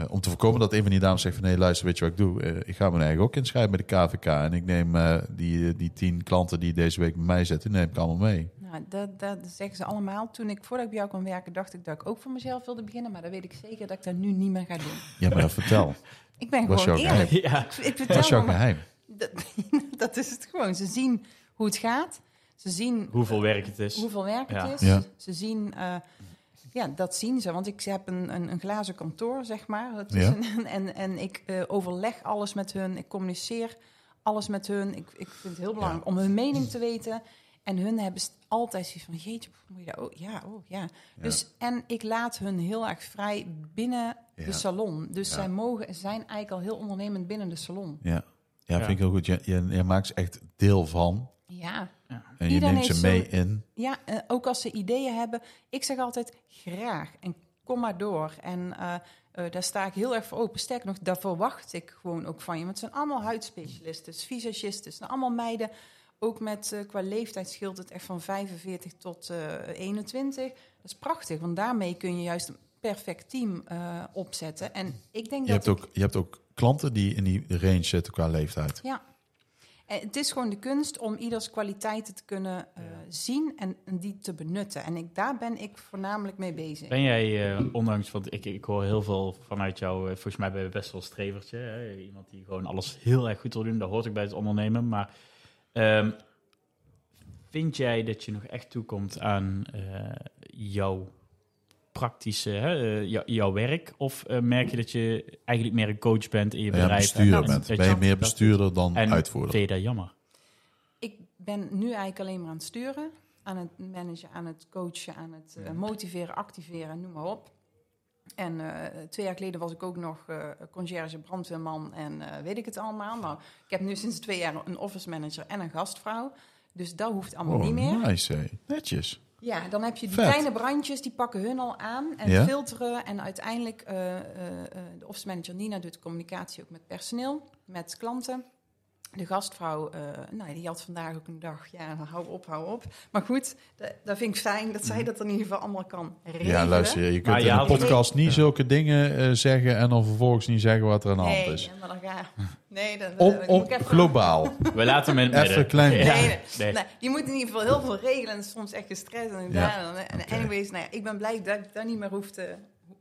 om te voorkomen dat een van die dames zegt van, nee luister, weet je wat ik doe? Ik ga me eigenlijk ook inschrijven bij de KVK en ik neem die, die tien klanten die deze week bij mij zitten, neem ik allemaal mee. Nou, dat, dat zeggen ze allemaal. Toen ik, voordat ik bij jou kwam werken, dacht ik dat ik ook voor mezelf wilde beginnen. Maar dan weet ik zeker dat ik dat nu niet meer ga doen. Ja, maar dat vertel. [LAUGHS] Ik ben Was gewoon eerlijk. ja. Ik, vertel is jouw geheim. dat, [LAUGHS] dat is het gewoon. Ze zien hoe het gaat. Ze zien Hoeveel werk het is. hoeveel werk Ja. het is. Ja. Ze zien, eh, ja, dat zien ze. Want ik heb een, een, een glazen kantoor, zeg maar. Het is Ja. een- [LAUGHS] en, en ik eh, overleg alles met hun. Ik communiceer alles met hun. Ik, ik vind het heel belangrijk om hun mening te weten. En hun hebben altijd zoiets van, jeetje, moet je dat ook? Ja, oh, ja. Dus, en ik laat hun heel erg vrij binnen Ja. de salon. Dus Ja. zij mogen, zijn eigenlijk al heel ondernemend binnen de salon. Ja, ja, Ja. vind ik heel goed. Je, je, je maakt ze echt deel van. Ja, En je Iedereen neemt ze mee zo- in. Ja, eh, ook als ze ideeën hebben. Ik zeg altijd graag en kom maar door. En eh, eh, daar sta ik heel erg voor open. Sterker nog, daar verwacht ik gewoon ook van je. Want het zijn allemaal huidspecialisten, visagisten. Het zijn allemaal meiden. Ook met eh, qua leeftijd scheelt het echt van 45 tot eh 21. Dat is prachtig, want daarmee kun je juist een perfect team eh, opzetten. En ik denk Je dat hebt, ook, je hebt ook klanten die in die range zitten qua leeftijd. ja. En het is gewoon de kunst om ieders kwaliteiten te kunnen eh, zien en, en die te benutten. En ik, daar ben ik voornamelijk mee bezig. Ben jij, eh, ondanks, want ik, ik hoor heel veel vanuit jou, eh, volgens mij ben je best wel een strevertje. Hè? Iemand die gewoon alles heel erg goed wil doen, dat hoort ook bij het ondernemen. Maar ehm, vind jij dat je nog echt toekomt aan eh, jouw praktische, hè, eh, jou- jouw werk? Of eh, merk je dat je eigenlijk meer een coach bent in je bedrijf? bestuurder en- bent. dat Ben je meer bestuurder dan En uitvoerder? vind je dat jammer? Ik ben nu eigenlijk alleen maar aan het sturen, aan het managen, aan het coachen, aan het eh, motiveren, activeren, noem maar op. En eh, twee jaar geleden was ik ook nog conciërge brandweerman en eh, weet ik het allemaal. Nou, ik heb nu sinds twee jaar een office manager en een gastvrouw. Dus dat hoeft allemaal Oh, niet meer. nice. Netjes. Ja, dan heb je die Vet. kleine brandjes, die pakken hun al aan en Ja. filteren. En uiteindelijk, de office manager Nina doet de communicatie ook met personeel, met klanten. De gastvrouw, eh, nou, die had vandaag ook een dag, ja, hou op, hou op. Maar goed, da- dat vind ik fijn dat zij dat in ieder geval allemaal kan regelen. Mhm. Ja, luister, je kunt Maar je in een podcast niet zulke dingen eh, zeggen en dan vervolgens niet zeggen wat er aan de hand Nee, is. maar dan ga Nee, dat, Om, dat om, moet ik even- globaal. We laten hem in Even klein. Ja. Nee, nee. Nee. Nee, die moet in ieder geval heel veel regelen en soms echt gestrest. En, Ja, ja. en anyways, nou ja, ik ben blij dat ik dat niet meer hoef te,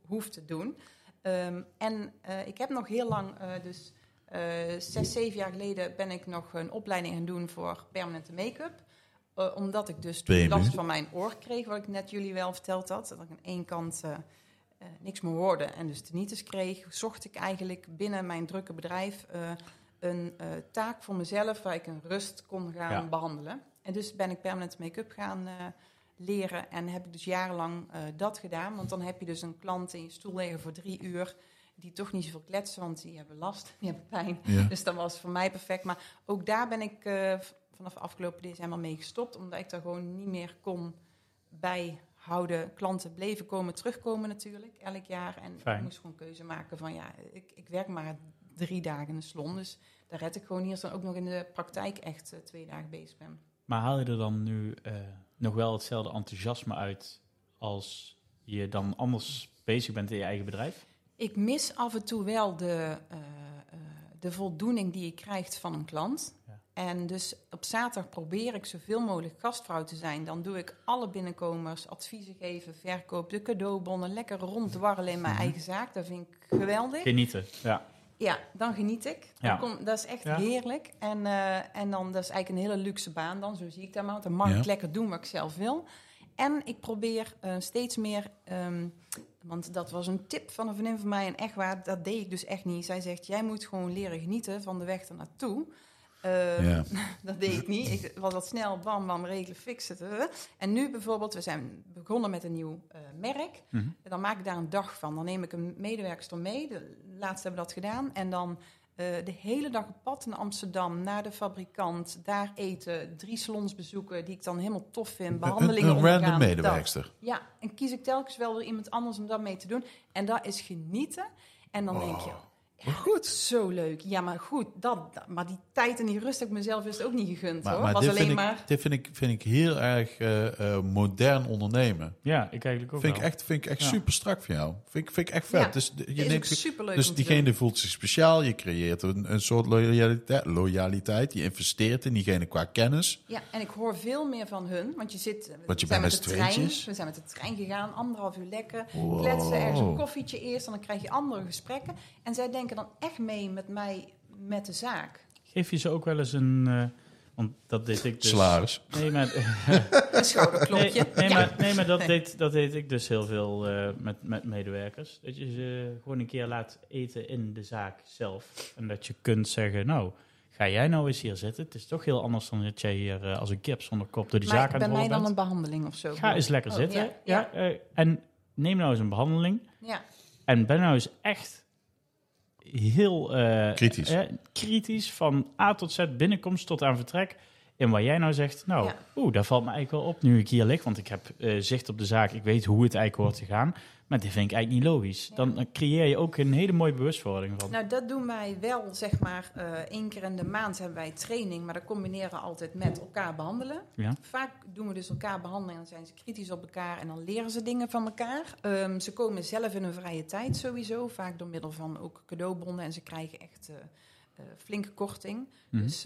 hoef te doen. Ehm, en eh, ik heb nog heel lang, eh, dus eh, zes, zeven jaar geleden ben ik nog een opleiding gaan doen voor permanente make-up. Eh, omdat ik dus toen last van mijn oor kreeg, wat ik net jullie wel verteld had. Dat ik aan één kant eh, eh, niks meer hoorde en dus tinnitus kreeg. Zocht ik eigenlijk binnen mijn drukke bedrijf eh, een eh, taak voor mezelf waar ik een rust kon gaan Ja. behandelen. En dus ben ik permanent make-up gaan eh, leren en heb ik dus jarenlang eh, dat gedaan. Want dan heb je dus een klant in je stoel liggen voor drie uur die toch niet zoveel kletsen, want die hebben last, [LAUGHS] die hebben pijn. Ja. Dus dat was voor mij perfect. Maar ook daar ben ik eh, v- vanaf afgelopen december mee gestopt, omdat ik daar gewoon niet meer kon bijhouden. Klanten bleven komen, terugkomen natuurlijk, elk jaar. En Fijn. ik moest gewoon keuze maken van ja, ik, ik werk maar drie dagen in de salon. Dus daar red ik gewoon niet als dan ook nog in de praktijk echt eh, twee dagen bezig ben. Maar haal je er dan nu eh, nog wel hetzelfde enthousiasme uit als je dan anders bezig bent in je eigen bedrijf? Ik mis af en toe wel de, eh, eh, de voldoening die je krijgt van een klant. Ja. En dus op zaterdag probeer ik zoveel mogelijk gastvrouw te zijn. Dan doe ik alle binnenkomers, adviezen geven, verkoop, de cadeaubonnen, lekker ronddwarrelen in mijn Mhm. eigen zaak. Dat vind ik geweldig. Genieten, ja. Ja, dan geniet ik. Dan Ja. kom, dat is echt Ja. heerlijk. En, eh, en dan, dat is eigenlijk een hele luxe baan dan, zo zie ik dat maar. Want dan mag Ja. ik lekker doen wat ik zelf wil. En ik probeer steeds meer, ehm, want dat was een tip van een vriendin van mij. En echt waar, dat deed ik dus echt niet. Zij zegt, jij moet gewoon leren genieten van de weg ernaartoe. Ehm, Ja. [LAUGHS] dat deed ik niet. Ik was dat snel, bam, bam, regelen, fixen. En nu bijvoorbeeld, we zijn begonnen met een nieuw eh, merk. Mhm. En dan maak ik daar een dag van. Dan neem ik een medewerkster mee. De laatste hebben we dat gedaan. En dan de hele dag op pad naar Amsterdam, naar de fabrikant. Daar eten, drie salons bezoeken die ik dan helemaal tof vind. Een, Behandelingen een random dat. medewerkster. Ja, en kies ik telkens wel weer iemand anders om dat mee te doen. En dat is genieten. En dan denk je, ja, goed, zo leuk. Ja, maar goed, dat, dat- maar die tijd en die rust heb ik mezelf is ook niet gegund Maar, hoor. maar was dit, alleen vind maar... ik, dit vind ik, vind ik heel erg eh, eh, modern ondernemen. Ja, ik eigenlijk ook Vind ik echt, vind ik echt Ja. super strak van jou. Vind ik, vind ik echt vet. Ja, dus je is ook neemt, superleuk dus diegene doen. voelt zich speciaal. Je creëert een, een soort loyaliteit, loyaliteit. Je investeert in diegene qua kennis. Ja, en ik hoor veel meer van hun, want je zit... Want je zijn bent met de trein. We zijn met de trein gegaan, anderhalf uur lekker. Wow. Kletsen ergens een koffietje eerst en dan krijg je andere gesprekken. En zij denken dan echt mee met mij, met de zaak. Geef je ze ook wel eens een... eh, want dat deed ik dus... Salaris. Nee, maar, [LAUGHS] Een schouderklopje. nee, nee, Ja. maar, nee, maar dat, Nee. deed, dat deed ik dus heel veel eh, met, met medewerkers. Dat je ze gewoon een keer laat eten in de zaak zelf. En dat je kunt zeggen, nou, ga jij nou eens hier zitten? Het is toch heel anders dan dat jij hier eh, als een kip zonder kop door die Maar zaak aan bij het mij rollen dan bent. een behandeling of zo. Ga eens lekker Oh, zitten. ja, Ja, eh, en neem nou eens een behandeling. Ja, En ben nou eens echt heel eh, Kritisch. eh, kritisch van A tot Z, binnenkomst tot aan vertrek. En waar jij nou zegt, nou, Ja. oeh, dat valt me eigenlijk wel op nu ik hier lig. Want ik heb eh, zicht op de zaak, ik weet hoe het eigenlijk hoort te gaan. Maar dit vind ik eigenlijk niet logisch. Ja. Dan creëer je ook een hele mooie bewustwording van. nou dat doen wij wel, zeg maar, eh één keer in de maand hebben wij training. Maar dat combineren we altijd met elkaar behandelen. Ja. Vaak doen we dus elkaar behandelen en dan zijn ze kritisch op elkaar en dan leren ze dingen van elkaar. Ehm, ze komen zelf in hun vrije tijd sowieso, vaak door middel van ook cadeaubonnen en ze krijgen echt eh, flinke korting. Mhm. Dus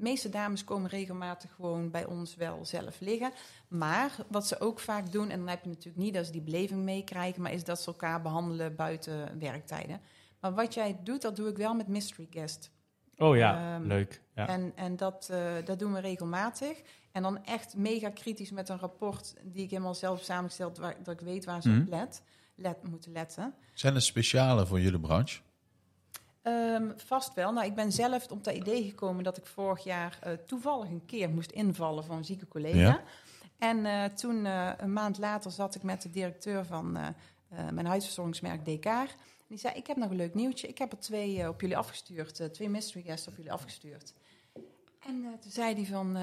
de meeste dames komen regelmatig gewoon bij ons wel zelf liggen. Maar wat ze ook vaak doen, en dan heb je natuurlijk niet dat ze die beleving meekrijgen, maar is dat ze elkaar behandelen buiten werktijden. Maar wat jij doet, dat doe ik wel met mystery guest. Oh ja, Ehm, leuk. Ja. En, en dat, eh, dat doen we regelmatig. En dan echt mega kritisch met een rapport die ik helemaal zelf samengesteld, waar, dat ik weet waar ze Mhm. op let, let, moeten letten. Zijn er speciale voor jullie branche? Ehm, vast wel. Nou, ik ben zelf op dat idee gekomen dat ik vorig jaar eh, toevallig een keer moest invallen voor een zieke collega. Ja. En eh, toen, eh, een maand later, zat ik met de directeur van mijn huisverzorgingsmerk Dekar. Die zei, ik heb nog een leuk nieuwtje. Ik heb er twee op jullie afgestuurd. twee mystery guests op jullie afgestuurd. En toen zei hij van...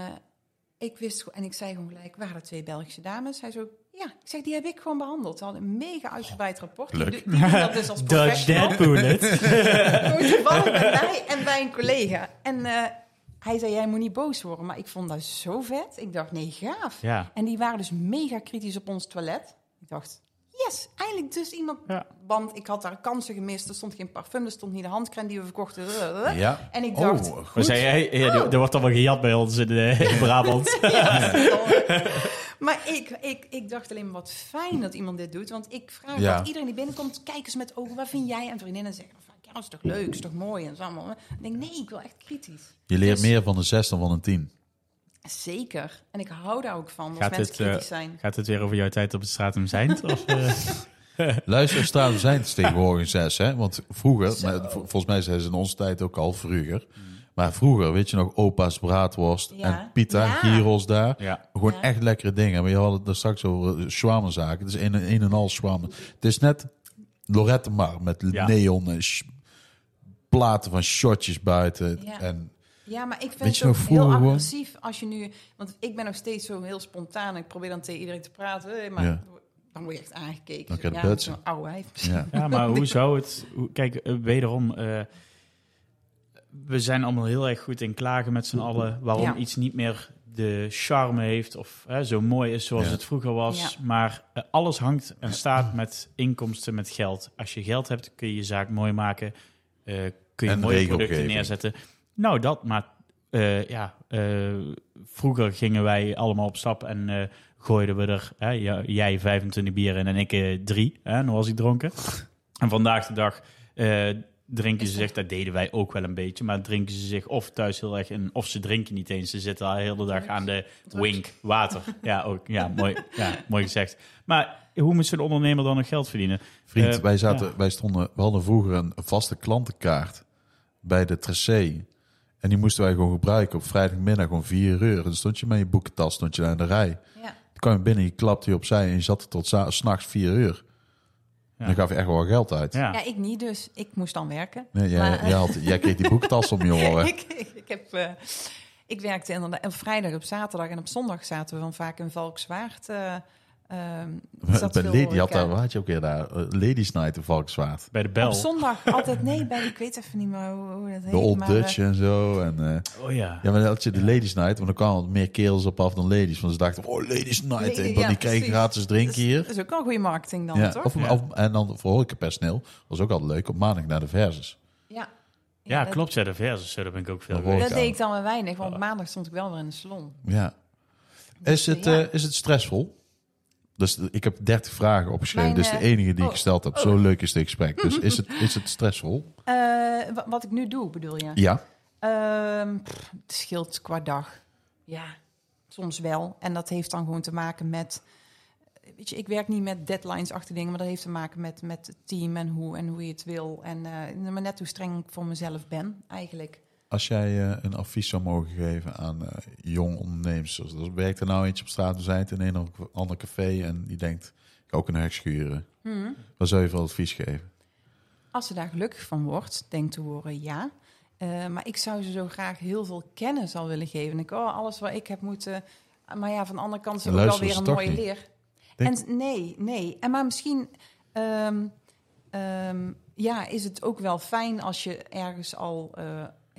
ik wist gewoon- en ik zei gewoon gelijk, waren er twee Belgische dames? Hij zo, ja. Ik zeg, die heb ik gewoon behandeld. Ze hadden een mega uitgebreid rapport. Die, Leuk. die doen dat dus als [LAUGHS] Dodge professional. that bullet. [LAUGHS] Gewoon toevallig bij mij en bij een collega. En eh, hij zei, jij moet niet boos worden. Maar ik vond dat zo vet. Ik dacht, nee, gaaf. ja. En die waren dus mega kritisch op ons toilet. Ik dacht, yes, eindelijk dus iemand... Ja. Want ik had daar kansen gemist. Er stond geen parfum, er stond niet de handcrème die we verkochten. Ja. En ik dacht, Oh, Maar goed. zei jij, ja, er- er wordt allemaal gejat bij ons in, eh, in Brabant. [LAUGHS] [LAUGHS] maar ik, ik, ik dacht alleen maar wat fijn dat iemand dit doet. Want ik vraag Ja. dat iedereen die binnenkomt, kijk eens met ogen. Wat vind jij? En vriendinnen zeggen ja, dat is toch leuk, is toch mooi? En zo allemaal. Ik denk, nee, ik wil echt kritisch. Je leert Dus- meer van een zes dan van een tien. Zeker. En ik hou daar ook van, als Gaat mensen eh, kritisch zijn. Gaat het weer over jouw tijd op het Stratum Zijnd? Of, eh? [LAUGHS] Luister, Stratum zijn het tegenwoordig een zes, hè? Want vroeger, maar vol- volgens mij zijn ze in onze tijd ook al vroeger. Maar vroeger, weet je nog, opa's braadworst Ja. en pita, Ja. gyros daar. ja. Gewoon Ja. echt lekkere dingen. Maar je had het er straks over shawarmazaken. Het is een, een en al shawarma. Het is net Lorette Mar met Ja. neon platen van shotjes buiten. Ja. En Ja, maar ik vind het ook heel agressief als je nu... Want ik ben nog steeds zo heel spontaan. Ik probeer dan tegen iedereen te praten. Maar Ja. dan word je echt aangekeken. Dan krijg je ja, oude wijf. ja. [LAUGHS] ja, maar hoe zou het... Hoe, kijk, eh, wederom... eh, we zijn allemaal heel erg goed in klagen met z'n allen... waarom Ja. iets niet meer de charme heeft... of hè, zo mooi is zoals Ja. het vroeger was. Ja. Maar eh, alles hangt en staat met inkomsten, met geld. Als je geld hebt, kun je je zaak mooi maken... eh, kun je En mooie producten regelgeving. neerzetten. Nou, dat, maar eh, ja, eh, vroeger gingen wij allemaal op stap en eh, gooiden we er, hè, jij 25 bier in en ik eh, drie, hè, nog was ik dronken. [LAUGHS] En vandaag de dag eh, drinken ze zich, dat deden wij ook wel een beetje, maar drinken ze zich of thuis heel erg in, of ze drinken niet eens. Ze zitten al de hele dag aan de wink, water. Ja, ook, ja, mooi, ja, mooi gezegd. Maar hoe moet zo'n ondernemer dan nog geld verdienen? Vriend, wij, zaten, wij stonden, we hadden vroeger een vaste klantenkaart bij de Tracé. En die moesten wij gewoon gebruiken op vrijdagmiddag om 4 uur. En dan stond je met je boekentas stond je daar in de rij. Ja. Dan kwam je binnen, je klapte je opzij en je zat er tot za- 's nachts 4 uur. Ja. Dan gaf je echt wel geld uit. Ja. ja, ik niet dus. Ik moest dan werken. Nee, jij, Maar- jij, had, jij kreeg die boekentas om je oren. [LAUGHS] ik, ik, heb, eh, ik werkte inderdaad op vrijdag, op zaterdag en op zondag zaten we dan vaak in Valkswaard. eh ehm, zat Bij Lady had daar, waar had je ook weer daar? Eh, Ladies Night in Valkenswaard. Bij de bel. Op zondag altijd, nee, bij, ik weet even niet meer hoe, hoe dat heet. De Old maar, Dutch eh, en zo. En, eh, Oh ja. ja, maar dan had je de Ladies Night, want dan kwamen er meer kerels op af dan ladies. Want ze dachten, oh, Ladies Night, Lady- ik, want ja, die precies. gratis drinken hier. Dat is ook wel goede marketing dan, Ja, toch? of, Ja. of- en dan voor horecapersoneel was ook altijd leuk op maandag naar de versus. Ja, Ja, dat- klopt. Ja, de versus, zo, daar ben ik ook veel Dat deed ik dan wel weinig, want maandag stond ik wel weer in de salon. Ja. Dus, Is het, ja. eh, is het stressvol? Dus ik heb 30 vragen opgeschreven. Mijn, is de eh, enige die ik oh, gesteld heb. oh. Zo leuk is dit gesprek. Dus [LAUGHS] is het, is het stressvol? Eh, wa- wat ik nu doe, bedoel je? Ja. Ehm, pff, het scheelt qua dag. Ja, soms wel. En dat heeft dan gewoon te maken met... Weet je, ik werk niet met deadlines achter dingen, maar dat heeft te maken met, met het team en hoe, en hoe je het wil. En eh, maar net hoe streng ik voor mezelf ben, eigenlijk. Als jij eh, een advies zou mogen geven aan eh jong ondernemers. Er werkt er nou eentje op straat zijn in een of ander café. En die denkt, ik ook een hek schuren. Hmm. Wat zou je voor advies geven? Als ze daar gelukkig van wordt, denk te horen, ja. Eh, maar ik zou ze zo graag heel veel kennis al willen geven. En ik, oh, alles wat ik heb moeten... Maar ja, van de andere kant is het ook wel weer een mooie niet? leer. Denk- En nee, nee. En maar misschien ehm, ehm, ja, is het ook wel fijn als je ergens al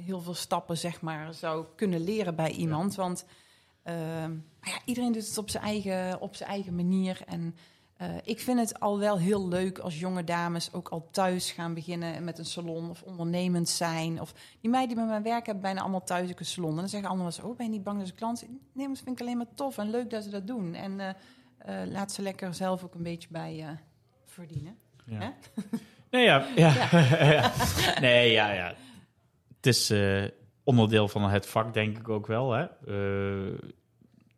heel veel stappen zeg maar, zou kunnen leren bij iemand. Want ehm, maar ja, iedereen doet het op zijn eigen, op zijn eigen manier. En eh, ik vind het al wel heel leuk als jonge dames ook al thuis gaan beginnen met een salon of ondernemend zijn. Of die meiden die bij mijn werk hebben bijna allemaal thuis ook een salon. En dan zeggen allemaal zo, oh, ben je niet bang dat ze klant zijn? Nee, maar dat vind ik alleen maar tof en leuk dat ze dat doen. En eh, eh, laat ze lekker zelf ook een beetje bij verdienen. Ja. Hè? Nee, ja. [LAUGHS] ja. [LAUGHS] ja. Nee, ja, ja. Is eh, onderdeel van het vak, denk ik ook wel. Hè? Eh,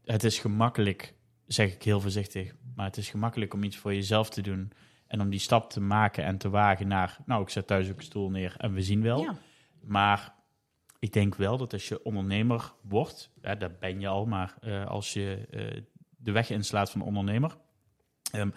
het is gemakkelijk, zeg ik heel voorzichtig, maar het is gemakkelijk om iets voor jezelf te doen. En om die stap te maken en te wagen naar, nou, ik zet thuis ook een stoel neer en we zien wel. Ja. Maar ik denk wel dat als je ondernemer wordt, ja, dat ben je al, maar eh, als je de weg inslaat van ondernemer, ehm,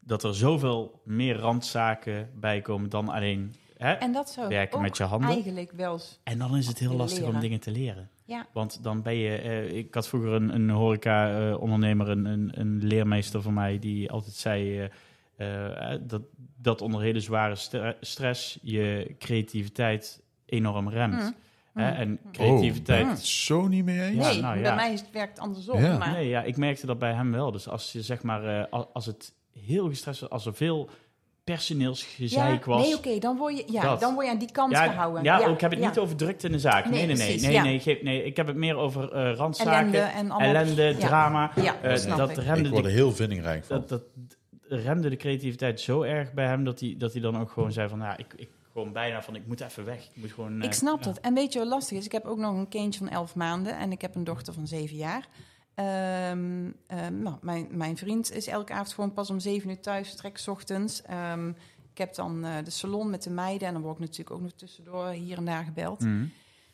dat er zoveel meer randzaken bij komen dan alleen. Hè? En dat zou ik Werken ook met je handen. eigenlijk wel eens... En dan is het heel lastig om dingen te leren. Ja, Want dan ben je. eh, ik had vroeger een, een horeca-ondernemer, een, een, een leermeester van mij, die altijd zei. eh, eh, dat, dat onder hele zware stre- stress je creativiteit enorm remt. Mm. Hè? Mm. En Oh, creativiteit. het zo niet mee eens. Ja, nee, nou bij mij is het werkt andersom. Ja. Maar, Nee, ja, ik merkte dat bij hem wel. Dus als je zeg maar, eh, als, als het heel gestrest was, als er veel personeelsgezeik ja, was. nee, oké, dan, word je, ja, Dat. dan word je aan die kant ja, gehouden. ja, ook ik heb het ja. niet over drukte in de zaak. Nee, Nee, nee, nee. precies, nee, ja. nee, geef- nee, ik heb het meer over eh randzaken, Ellende en allemaal. ellende, Ja. drama. Ja, Eh, dat snap dat ik. remde Ik word er heel vindingrijk van. dat, dat remde de creativiteit zo erg bij hem dat hij, dat hij dan ook gewoon zei van, ja, ik, ik gewoon bijna van, ik moet even weg. Ik moet gewoon. Ik eh, snap dat. En weet je wat lastig is? Ik heb ook nog een kindje van 11 maanden en ik heb een dochter van 7 jaar. Ehm, ehm, nou, mijn, mijn vriend is elke avond gewoon pas om 7 uur thuis, trek 's ochtends. Ehm, ik heb dan eh, de salon met de meiden en dan word ik natuurlijk ook nog tussendoor hier en daar gebeld. Mhm.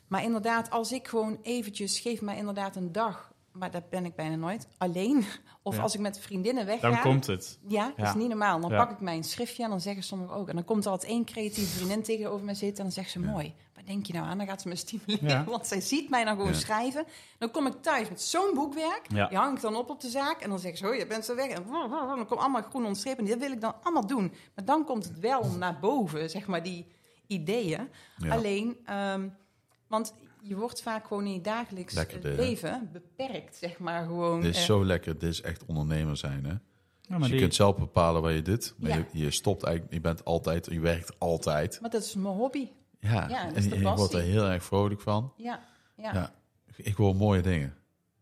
Maar inderdaad, als ik gewoon eventjes, geef mij inderdaad een dag, maar dat ben ik bijna nooit, alleen. [LAUGHS] Of Ja. als ik met vriendinnen wegga. Dan komt het. Ja, dat is niet normaal. Dan Ja. pak ik mijn schriftje en dan zeggen sommigen ook. En dan komt er altijd één creatieve vriendin tegenover mij zitten en dan zegt ze mooi. Wat denk je nou aan? Dan gaat ze me stimuleren, Ja. [LAUGHS] want zij ziet mij dan gewoon Ja. schrijven. Dan kom ik thuis met zo'n boekwerk, Ja. die hang ik dan op op de zaak en dan zeggen ze, oh je bent zo weg. En dan komt allemaal groen onderstrepen. Dat wil ik dan allemaal doen. Maar dan komt het wel naar boven, zeg maar, die ideeën. Ja. Alleen, ehm, want je wordt vaak gewoon in je dagelijks Lekker dit, hè? leven beperkt, zeg maar, gewoon. Dit is eh, zo lekker. Dit is echt ondernemer zijn, hè? Ja, Dus je die- kunt zelf bepalen waar je dit. Maar Ja. je, je stopt eigenlijk, je bent altijd, je werkt altijd. Maar dat is mijn hobby. Ja, en je wordt er heel erg vrolijk van. Ja, ja, Ja. Ik wil mooie dingen.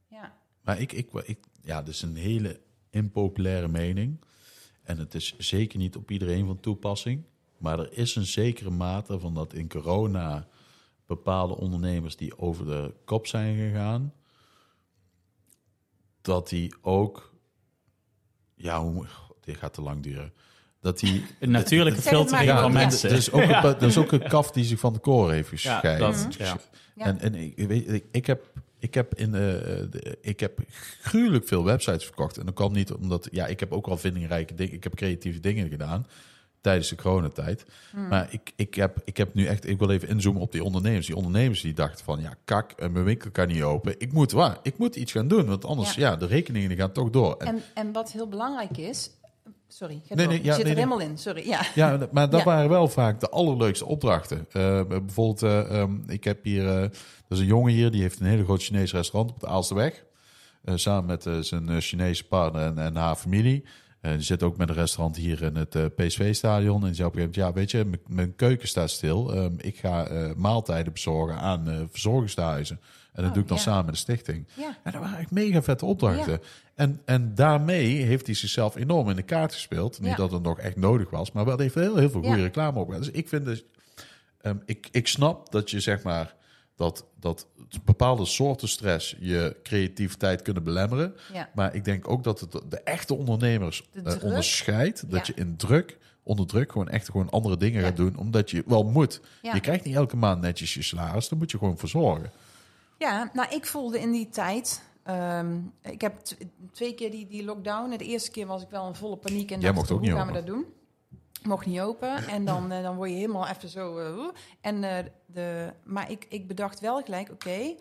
ja. Maar ik, ik, ik, ja, dat is een hele impopulaire mening. En het is zeker niet op iedereen van toepassing. Maar er is een zekere mate van dat in corona bepaalde ondernemers die over de kop zijn gegaan, dat die ook, ja, hoe, dit gaat te lang duren. Dat die Een natuurlijke filtering gewoon, van ja. mensen. Er is, ook een, er is ook een kaf die zich van de koren heeft ja, gescheiden. dat, ja. Ja. En, en ik, weet, ik, ik heb, ik, heb in, eh, de, ik heb gruwelijk veel websites verkocht. En dat kwam niet omdat... Ja, ik heb ook wel vindingrijke dingen... Ik heb creatieve dingen gedaan tijdens de coronatijd. Maar ik, ik, heb, ik heb nu echt... Ik wil even inzoomen op die ondernemers. Die ondernemers die dachten van... Ja, kak, eh, mijn winkel kan niet open. Ik moet, waar, ik moet iets gaan doen. Want anders, ja, Ja. de rekeningen die gaan toch door. En, En, en wat heel belangrijk is... Sorry, ga Nee, nee, ja, ik zit nee, er helemaal in. Sorry, ja. Ja, [LAUGHS] maar dat Ja. waren wel vaak de allerleukste opdrachten. Eh, bijvoorbeeld, eh, ehm, ik heb hier, eh, er is een jongen hier, die heeft een hele groot Chinees restaurant op de Aalsterweg. Samen met zijn Chinese partner en, en haar familie. Die zit ook met een restaurant hier in het PSV-stadion. En die zei op een gegeven moment, ja, weet je, mijn- keuken staat stil. Ehm, ik ga maaltijden bezorgen aan verzorgingstehuizen. En dat Oh, doe ik dan ja. samen met de stichting. Ja, En dat waren echt mega vette opdrachten. En, en daarmee heeft hij zichzelf enorm in de kaart gespeeld. Niet Ja. dat het nog echt nodig was, maar wel heeft heel, heel veel goede Ja. reclame op. Dus ik vind dus, ehm, ik, ik snap dat je zeg maar dat, dat bepaalde soorten stress je creativiteit kunnen belemmeren. ja. Maar ik denk ook dat het de echte ondernemers De eh, onderscheidt. Dat Ja. je in druk, onder druk, gewoon echt gewoon andere dingen Ja. gaat doen. Omdat je wel moet. Ja. Je krijgt niet elke maand netjes je salaris. Daar moet je gewoon voor zorgen. Ja, nou, ik voelde in die tijd... ehm, ik heb twee keer die, die lockdown. De eerste keer was ik wel in volle paniek. En Jij mocht ook hoe niet gaan we dat doen? Mocht niet open. En dan, eh, dan word je helemaal even zo... eh, en, eh, de, maar ik, ik bedacht wel gelijk, oké...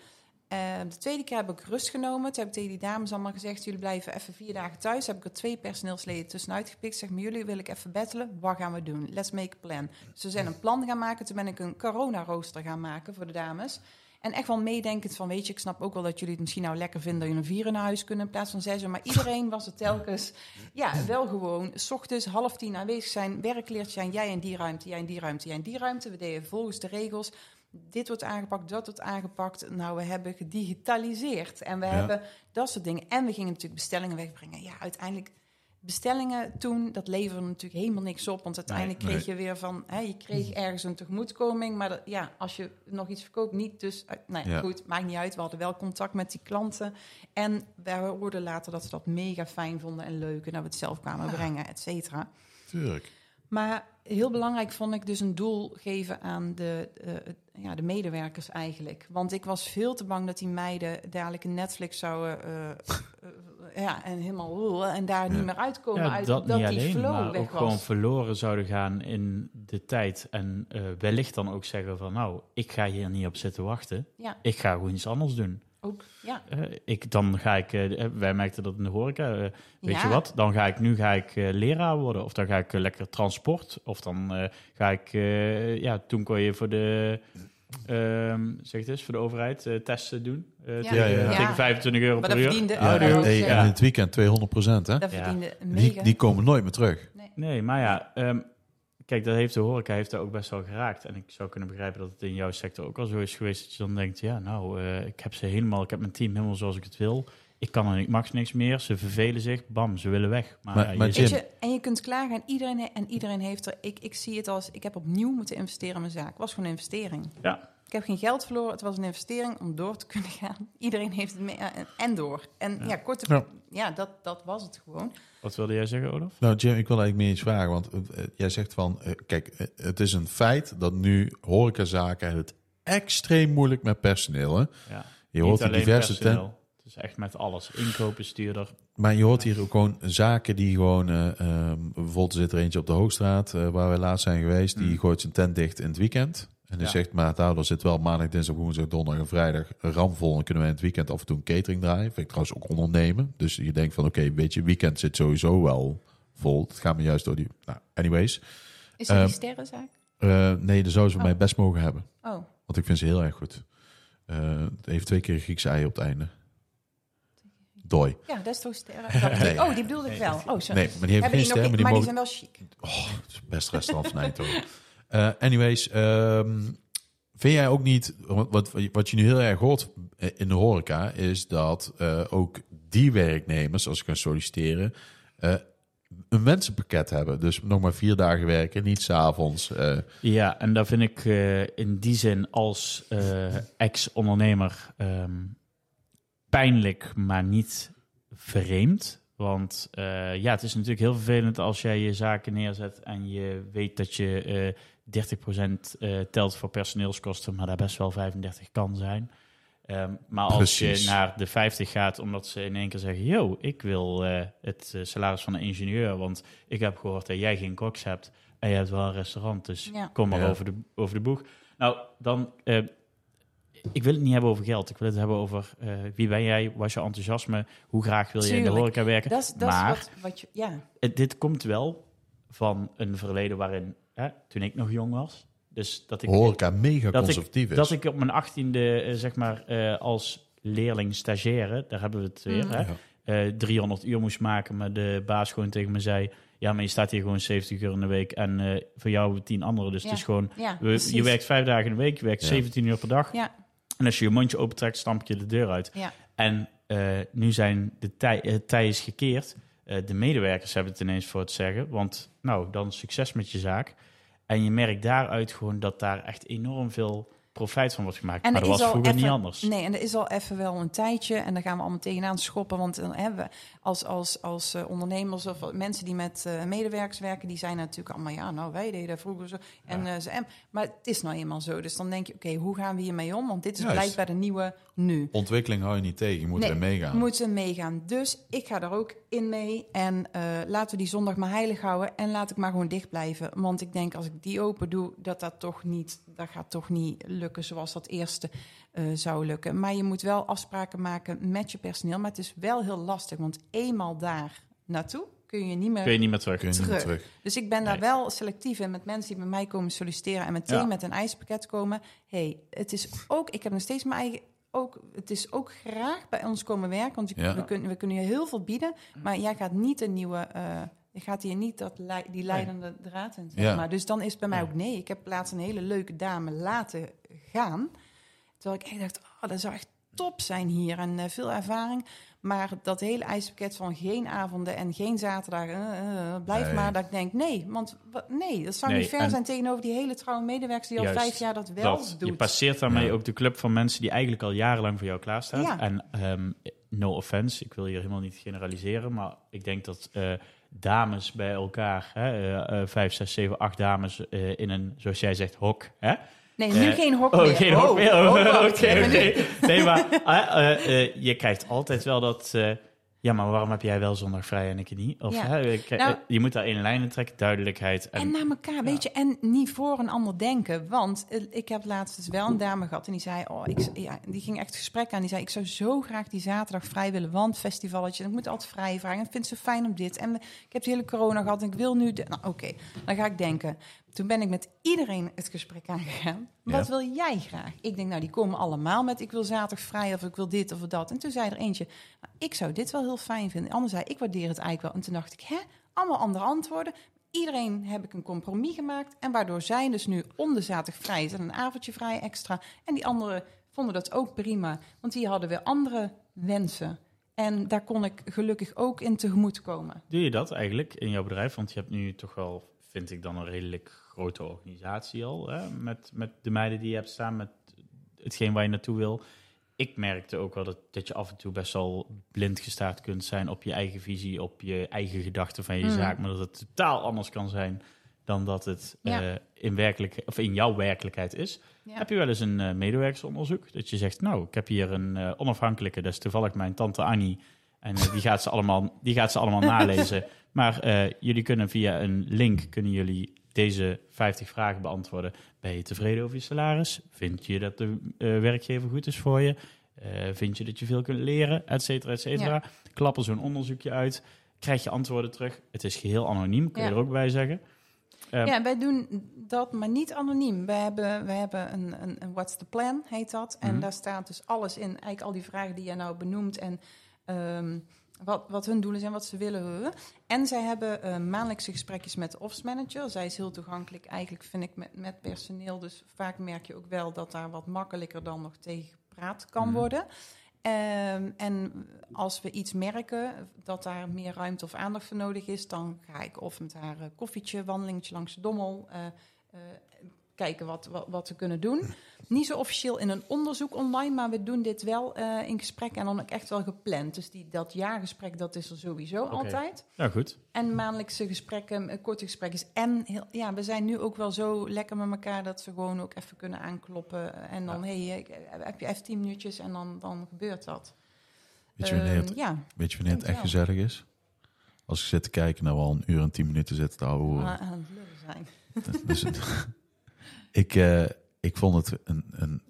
eh, de tweede keer heb ik rust genomen. Toen heb ik tegen die dames allemaal gezegd... jullie blijven even vier dagen thuis. Heb ik er twee personeelsleden tussenuit gepikt. Zeg maar, jullie wil ik even battelen. Wat gaan we doen? Let's make a plan. Dus we zijn een plan gaan maken. Toen ben ik een corona-rooster gaan maken voor de dames. En echt wel meedenkend van, weet je, ik snap ook wel dat jullie het misschien nou lekker vinden dat je een vier in huis kunnen in plaats van zes. uur. Maar iedereen was er telkens, ja, wel gewoon, s ochtends half tien aanwezig zijn, werkleertje zijn, jij in die ruimte, jij in die ruimte, jij in die ruimte. We deden volgens de regels. Dit wordt aangepakt, dat wordt aangepakt. Nou, we hebben gedigitaliseerd en we Ja. hebben dat soort dingen. En we gingen natuurlijk bestellingen wegbrengen. Ja, uiteindelijk bestellingen toen, dat leverde natuurlijk helemaal niks op. Want uiteindelijk Nee, kreeg je weer van, hè, je kreeg ergens een tegemoetkoming. Maar dat, ja, als je nog iets verkoopt, niet. Dus, eh, nou ja, goed, maakt niet uit. We hadden wel contact met die klanten. En we hoorden later dat ze dat mega fijn vonden en leuk. En dat we het zelf kwamen brengen, et cetera. Tuurlijk. Maar heel belangrijk vond ik dus een doel geven aan de, eh, ja, de medewerkers eigenlijk. Want ik was veel te bang dat die meiden dadelijk een Netflix zouden... eh, ja, en helemaal... en daar niet meer uitkomen Ja, uit dat, dat niet die alleen, flow maar weg ook was. gewoon verloren zouden gaan in de tijd. En eh, wellicht dan ook zeggen van, nou, ik ga hier niet op zitten wachten. Ja, Ik ga gewoon iets anders doen. ook. Ja. Eh, ik, dan ga ik, eh, wij merkten dat in de horeca, weet Ja. je wat, dan ga ik, nu ga ik eh, leraar worden. Of dan ga ik lekker transport. Of dan eh, ga ik, eh, ja, toen kon je voor de, ehm, zeg het eens, voor de overheid eh, testen doen. Eh, Ja. tegen, Ja, ja, ja. tegen 25 euro Maar per dat uur. Ja, hey, en in het weekend 200 procent, hè? Dat Ja. verdiende Die, mega. die komen nooit meer terug. Nee, maar ja, ehm, kijk, dat heeft de horeca heeft daar ook best wel geraakt. En ik zou kunnen begrijpen dat het in jouw sector ook al zo is geweest. Dat je dan denkt, ja, nou, eh, ik heb ze helemaal, ik heb mijn team helemaal zoals ik het wil. Ik kan en ik mag niks meer. Ze vervelen zich, bam, ze willen weg. Maar, Maar- ja, maar je en je kunt klagen en iedereen, he- en iedereen heeft er... Ik, ik zie het als, ik heb opnieuw moeten investeren in mijn zaak. Het was gewoon een investering. Ja. Ik heb geen geld verloren, het was een investering om door te kunnen gaan. [LAUGHS] Iedereen heeft het mee, en- en door. En ja, Ja. korte, Ja. ja, dat, dat was het gewoon. Wat wilde jij zeggen, Olaf? Nou, Jim, ik wil eigenlijk meer iets vragen. Want eh, jij zegt van, eh, kijk, eh, het is een feit dat nu horecazaken het extreem moeilijk met personeel. Hè? Ja. Je hoort diverse personeel. Is echt met alles. Inkopen, stuurder. maar je hoort hier ook gewoon zaken die gewoon, ehm, bijvoorbeeld er zit er eentje op de Hoogstraat, eh, waar we laatst zijn geweest, die Mm. gooit zijn tent dicht in het weekend. En die Ja. zegt, maar er zit wel maandag, dinsdag, woensdag, donderdag en vrijdag ramvol. En kunnen we in het weekend af en toe een catering draaien. Vind ik trouwens ook ondernemen. Dus je denkt van, oké, weet je, weekend zit sowieso wel vol. Het gaat me juist door die... Nou, anyways. Is dat Ehm, die sterrenzaak? Eh, nee, dan zou ze Oh. mij best mogen hebben. Oh, Want ik vind ze heel erg goed. Eh, het heeft twee keer Griekse ei op het einde. Doi. ja, dat is toch sterren? Dat- Nee. Oh, die bedoelde ik wel. Oh, sorry. Nee, maar die Hebben geen die ster, nog, maar die maar die mogen... zijn wel chic. Oh, het is beste restaurant van Eindhoven. Eh, anyways, ehm, vind jij ook niet... Wat, wat, wat je nu heel erg hoort in de horeca... is dat eh, ook die werknemers, als ze gaan solliciteren... eh, een wensenpakket hebben. Dus nog maar vier dagen werken, niet s'avonds. eh Ja, en daar vind ik eh, in die zin als eh, ex-ondernemer ehm, pijnlijk, maar niet vreemd. Want eh, ja, het is natuurlijk heel vervelend als jij je zaken neerzet en je weet dat je eh 30% eh, telt voor personeelskosten, maar daar best wel 35 kan zijn. Ehm, maar als Precies. je naar de 50 gaat, omdat ze in één keer zeggen: Yo, ik wil eh, het salaris van een ingenieur, want ik heb gehoord dat jij geen koks hebt en je hebt wel een restaurant, dus Ja. kom maar Ja. over, de, over de boeg. Nou, dan. Ik wil het niet hebben over geld. Ik wil het hebben over eh, wie ben jij, wat is je enthousiasme, hoe graag wil je in de horeca werken. Dat is, dat maar wat, wat je... Ja, het- dit komt wel van een verleden waarin, hè, toen ik nog jong was, dus dat ik horeca mega dat ik- is. dat ik op mijn achttiende, eh, zeg maar, eh, als leerling stagiaire, daar hebben we het weer, Mhm. hè, Ja. eh, 300 uur moest maken, maar de baas gewoon tegen me zei, ja, maar je staat hier gewoon 70 uur in de week en eh, voor jou 10 anderen, dus Ja. het is gewoon, ja we- precies. je werkt vijf dagen in de week, je werkt Ja. 17 uur per dag, Ja, en als je je mondje opentrekt, stamp je de deur uit. ja. En eh, nu zijn de tij, het tij is gekeerd. Eh, de medewerkers hebben het ineens voor het zeggen. Want nou, dan succes met je zaak. En je merkt daaruit gewoon dat daar echt enorm veel profijt van wordt gemaakt. En maar er dat was vroeger even- niet anders. Nee, en er is al even wel een tijdje, en daar gaan we allemaal tegenaan schoppen. Want dan hebben we als, als, als eh, ondernemers of mensen die met eh, medewerkers werken, die zijn natuurlijk allemaal, ja, nou, wij deden vroeger zo. En, eh, ze, en, maar het is nou eenmaal zo. Dus dan denk je, oké, hoe gaan we hiermee om? Want dit is Juist. blijkbaar de nieuwe nu. Ontwikkeling hou je niet tegen, je moet Nee, erin meegaan. Moeten meegaan. Dus ik ga daar ook in mee. En eh, laten we die zondag maar heilig houden. En laat ik maar gewoon dicht blijven. Want ik denk als ik die open doe, dat dat toch niet, dat gaat toch niet lukken zoals dat eerste eh, zou lukken. Maar je moet wel afspraken maken met je personeel. Maar het is wel heel lastig. Want eenmaal daar naartoe kun je niet meer. Kun je niet meer terug. Kun je niet meer terug. terug. Dus ik ben daar wel selectief in met mensen die bij mij komen solliciteren en meteen Ja. met een eisenpakket komen. hey, het is ook, ik heb nog steeds mijn eigen. Ook, het is ook graag bij ons komen werken, want je- Ja. we, kunnen, we kunnen je heel veel bieden, maar jij gaat niet een nieuwe, eh, je gaat hier niet dat lei- die leidende draad in. Zeg Ja. maar. Dus dan is het bij mij Nee. ook nee. Ik heb laatst een hele leuke dame laten gaan, terwijl ik echt dacht, oh, dat zou echt top zijn hier en eh, veel ervaring. Maar dat hele ijspakket van geen avonden en geen zaterdagen, eh, eh, blijf Nee. maar. Dat ik denk, nee, want wa- nee, dat zou Nee, niet fair en- zijn tegenover die hele trouwe medewerkers die al Juist, vijf jaar dat wel dat, doet. je passeert daarmee Ja. ook de club van mensen die eigenlijk al jarenlang voor jou klaarstaan. Ja. En ehm, no offense, ik wil hier helemaal niet generaliseren, maar ik denk dat eh, dames bij elkaar, hè, eh, eh, vijf, zes, zeven, acht dames eh, in een, zoals jij zegt, hok. Hè? nee, nu geen hok oh, meer. geen hok meer. Oh, oh, wacht, [LAUGHS] oké. Nee, maar je krijgt altijd wel dat. Ja, maar waarom heb jij wel zondag vrij en ik niet? Of Ja. hè, Nou- je moet daar in lijnen trekken, duidelijkheid. En, En naar elkaar, weet je, en niet voor een ander denken. Want eh, ik heb laatst dus wel een dame gehad en die zei, oh, ik, ja, die ging echt het gesprek aan. Die zei, ik zou zo graag die zaterdag vrij willen, want festivalletje, ik moet altijd vrij vragen. En ik vind ze fijn om dit. En ik heb de hele corona gehad en ik wil nu, de- nou oké, dan ga ik denken. Toen ben ik met iedereen het gesprek aangegaan. Wat Ja. wil jij graag? Ik denk, nou, die komen allemaal met, ik wil zaterdag vrij of ik wil dit of dat. En toen zei er eentje, nou, ik zou dit wel heel fijn vinden. De ander zei, ik waardeer het eigenlijk wel. En toen dacht ik, hè, allemaal andere antwoorden. Iedereen heb ik een compromis gemaakt. En waardoor zij dus nu om de zaterdag vrij is en een avondje vrij extra. En die anderen vonden dat ook prima. Want die hadden weer andere wensen. En daar kon ik gelukkig ook in tegemoet komen. Doe je dat eigenlijk in jouw bedrijf? Want je hebt nu toch wel, vind ik dan, een redelijk grote organisatie al. Hè? Met, met de meiden die je hebt staan, met hetgeen waar je naartoe wil. Ik merkte ook wel dat, dat je af en toe best wel blind gestaard kunt zijn op je eigen visie, op je eigen gedachten van je Mm. zaak. Maar dat het totaal anders kan zijn dan dat het Ja. eh, in, werkelijk, of in jouw werkelijkheid is. Ja. Heb je wel eens een eh, medewerkersonderzoek? Dat je zegt, nou, ik heb hier een eh, onafhankelijke, dat is toevallig mijn tante Annie. En die, gaat ze allemaal, die gaat ze allemaal [LAUGHS] nalezen. Maar jullie kunnen via een link, kunnen jullie deze 50 vragen beantwoorden. Ben je tevreden over je salaris? Vind je dat de eh, werkgever goed is voor je? Eh, vind je dat je veel kunt leren? Et cetera, et cetera. Klap er zo'n onderzoekje uit. Krijg je antwoorden terug. Het is geheel anoniem, kun je Ja. er ook bij zeggen. Eh, Ja, wij doen dat, maar niet anoniem. We hebben, we hebben een, een, een What's the Plan, heet dat. En Mhm. daar staat dus alles in. Eigenlijk al die vragen die jij nou benoemt. En ehm, wat, wat hun doelen zijn, wat ze willen. En zij hebben eh, maandelijkse gesprekjes met de office manager. Zij is heel toegankelijk, eigenlijk vind ik, met, met personeel. Dus vaak merk je ook wel dat daar wat makkelijker dan nog tegen gepraat kan Mhm. worden. Ehm, en als we iets merken dat daar meer ruimte of aandacht voor nodig is, dan ga ik of met haar eh, koffietje, wandelingetje langs de dommel, eh, kijken wat, wat, wat we kunnen doen. [LAUGHS] Niet zo officieel in een onderzoek online, maar we doen dit wel eh, in gesprek en dan ook echt wel gepland. Dus die, dat jaargesprek, dat is er sowieso altijd. ja, goed. En maandelijkse gesprekken, eh, korte gesprekjes. En heel, ja, we zijn nu ook wel zo lekker met elkaar dat ze gewoon ook even kunnen aankloppen. En dan, hey, eh, heb je even tien minuutjes en dan, dan gebeurt dat. Weet je wanneer het, Ehm, ja, weet je wanneer het echt gezellig is? Als ik zit te kijken naar wel een uur en tien minuten zitten te het lullen zijn. [LAUGHS] Dus het- ik, eh, ik vond het een, een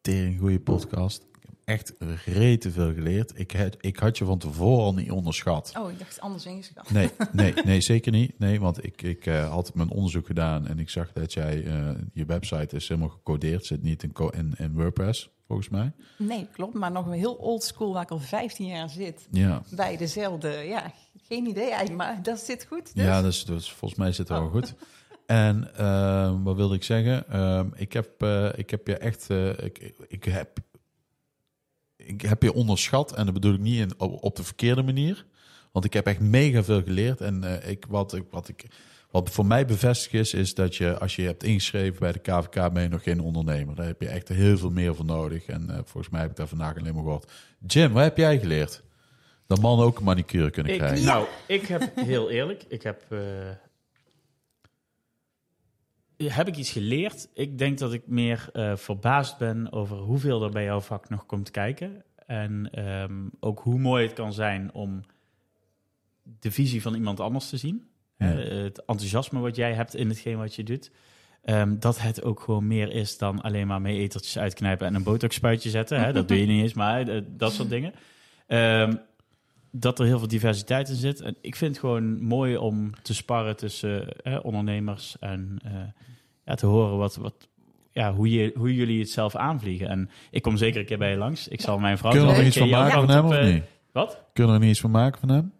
tering goede podcast. Ik heb echt rete veel geleerd. Ik had, ik had je van tevoren al niet onderschat. Oh, ik dacht anders ingeschat. Nee, [LAUGHS] nee, nee, zeker niet. Nee, want ik, ik eh, had mijn onderzoek gedaan en ik zag dat jij, eh, je website is helemaal gecodeerd. Zit niet in, in, in WordPress, volgens mij. Nee, klopt. Maar nog een heel old school waar ik al 15 jaar zit. Ja, Bij dezelfde, ja, geen idee eigenlijk, maar dat zit goed. Dus. ja dus, dus volgens mij zit het wel Oh. goed. [LAUGHS] En ehm, wat wilde ik zeggen? Ehm, ik, heb, eh, ik heb je echt, eh, ik, ik, heb, ik heb je onderschat en dat bedoel ik niet in, op, de verkeerde manier. Want ik heb echt mega veel geleerd. En eh, ik, wat, ik, wat, ik, wat voor mij bevestigd is, is dat je als je hebt ingeschreven bij de KVK, ben je nog geen ondernemer. Daar heb je echt heel veel meer voor nodig. En volgens mij heb ik daar vandaag alleen maar gehoord. Jim, wat heb jij geleerd? Dat mannen ook een manicure kunnen Ik, krijgen. nou, ik heb heel eerlijk, ik heb. Eh, heb ik iets geleerd? Ik denk dat ik meer eh, verbaasd ben over hoeveel er bij jouw vak nog komt kijken. En ehm, ook hoe mooi het kan zijn om de visie van iemand anders te zien. Ja. het enthousiasme wat jij hebt in hetgeen wat je doet. Ehm, dat het ook gewoon meer is dan alleen maar meeetertjes uitknijpen en een botoxspuitje zetten. Hè? [LAUGHS] Dat doe je niet eens, maar eh, dat soort dingen. Ehm, dat er heel veel diversiteit in zit. En ik vind het gewoon mooi om te sparren tussen eh, ondernemers en eh, ja, te horen wat, wat, ja, hoe, je, hoe jullie het zelf aanvliegen. En ik kom zeker een keer bij je langs. Ik zal mijn vrouw... Kunnen we er een iets van maken van hem op, of eh, niet? Wat? Kunnen we er niet iets van maken van hem?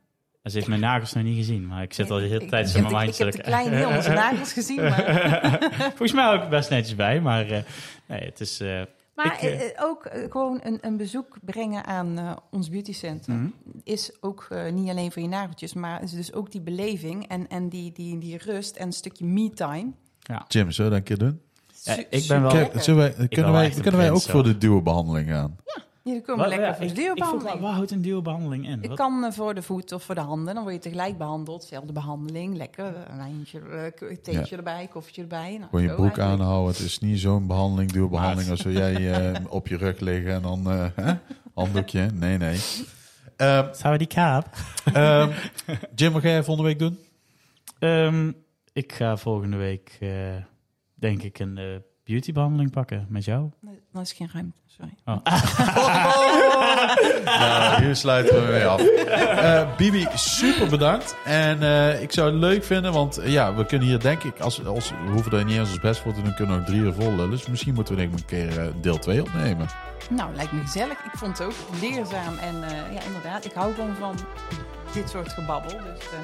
Ze heeft mijn nagels nog niet gezien, maar ik zit al de hele tijd in mijn de- Ik heb mindset. de kleine heel onze nagels gezien, maar... [LAUGHS] Volgens mij ook best netjes bij, maar eh, nee, het is... eh, Maar Ik, eh, eh, eh, ook eh, gewoon een, een bezoek brengen aan eh, ons beautycenter Mhm. is ook niet alleen voor je nageltjes, maar is dus ook die beleving en, en die, die, die rust en een stukje me-time. Jim, zullen we dat een keer doen? Ja, ik ben wel- Kijk, wij, ben kunnen wel wij, kunnen wij ook voor de duobehandeling gaan? Jullie komen Wat- lekker ja, voor de ik- ik vroeg, duurbehandeling. Waar houdt een duurbehandeling in? Ik Wat- kan eh, voor de voet of voor de handen, dan word je tegelijk behandeld. Zelfde behandeling, lekker. Een wijntje, eh, theetje erbij, koffietje erbij. Nou, Gewoon je broek eigenlijk. aanhouden. Het is niet zo'n behandeling, duurbehandeling Maar- als wil jij eh, [LAUGHS] op je rug liggen en dan eh, hè? handdoekje. Nee, nee. Ehm, Zou we die kaap? ehm, Jim, wat ga jij volgende week doen? Ehm, ik ga volgende week, eh, denk ik, een eh, beautybehandeling pakken met jou. Nee, Dan is geen ruimte, sorry. Oh. [LAUGHS] Nou, hier sluiten we mee af. Eh, Bibi, super bedankt. En eh, ik zou het leuk vinden, want eh, ja, we kunnen hier denk ik, als, als, we hoeven er niet eens ons best voor te doen, kunnen we ook drie uur vol lullen. Dus misschien moeten we denk ik een keer deel 2 opnemen. Nou, lijkt me gezellig. Ik vond het ook leerzaam. En eh, ja, inderdaad, ik hou gewoon van dit soort gebabbel. Dus, eh,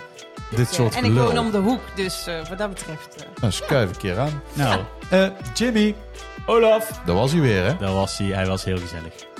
Dit dus, soort En ik woon om de hoek, dus eh, wat dat betreft... Nou, schuif een keer aan. Nou, Eh, Jimmy, Olaf. daar was hij weer hè. Dat was hij. Hij was heel gezellig.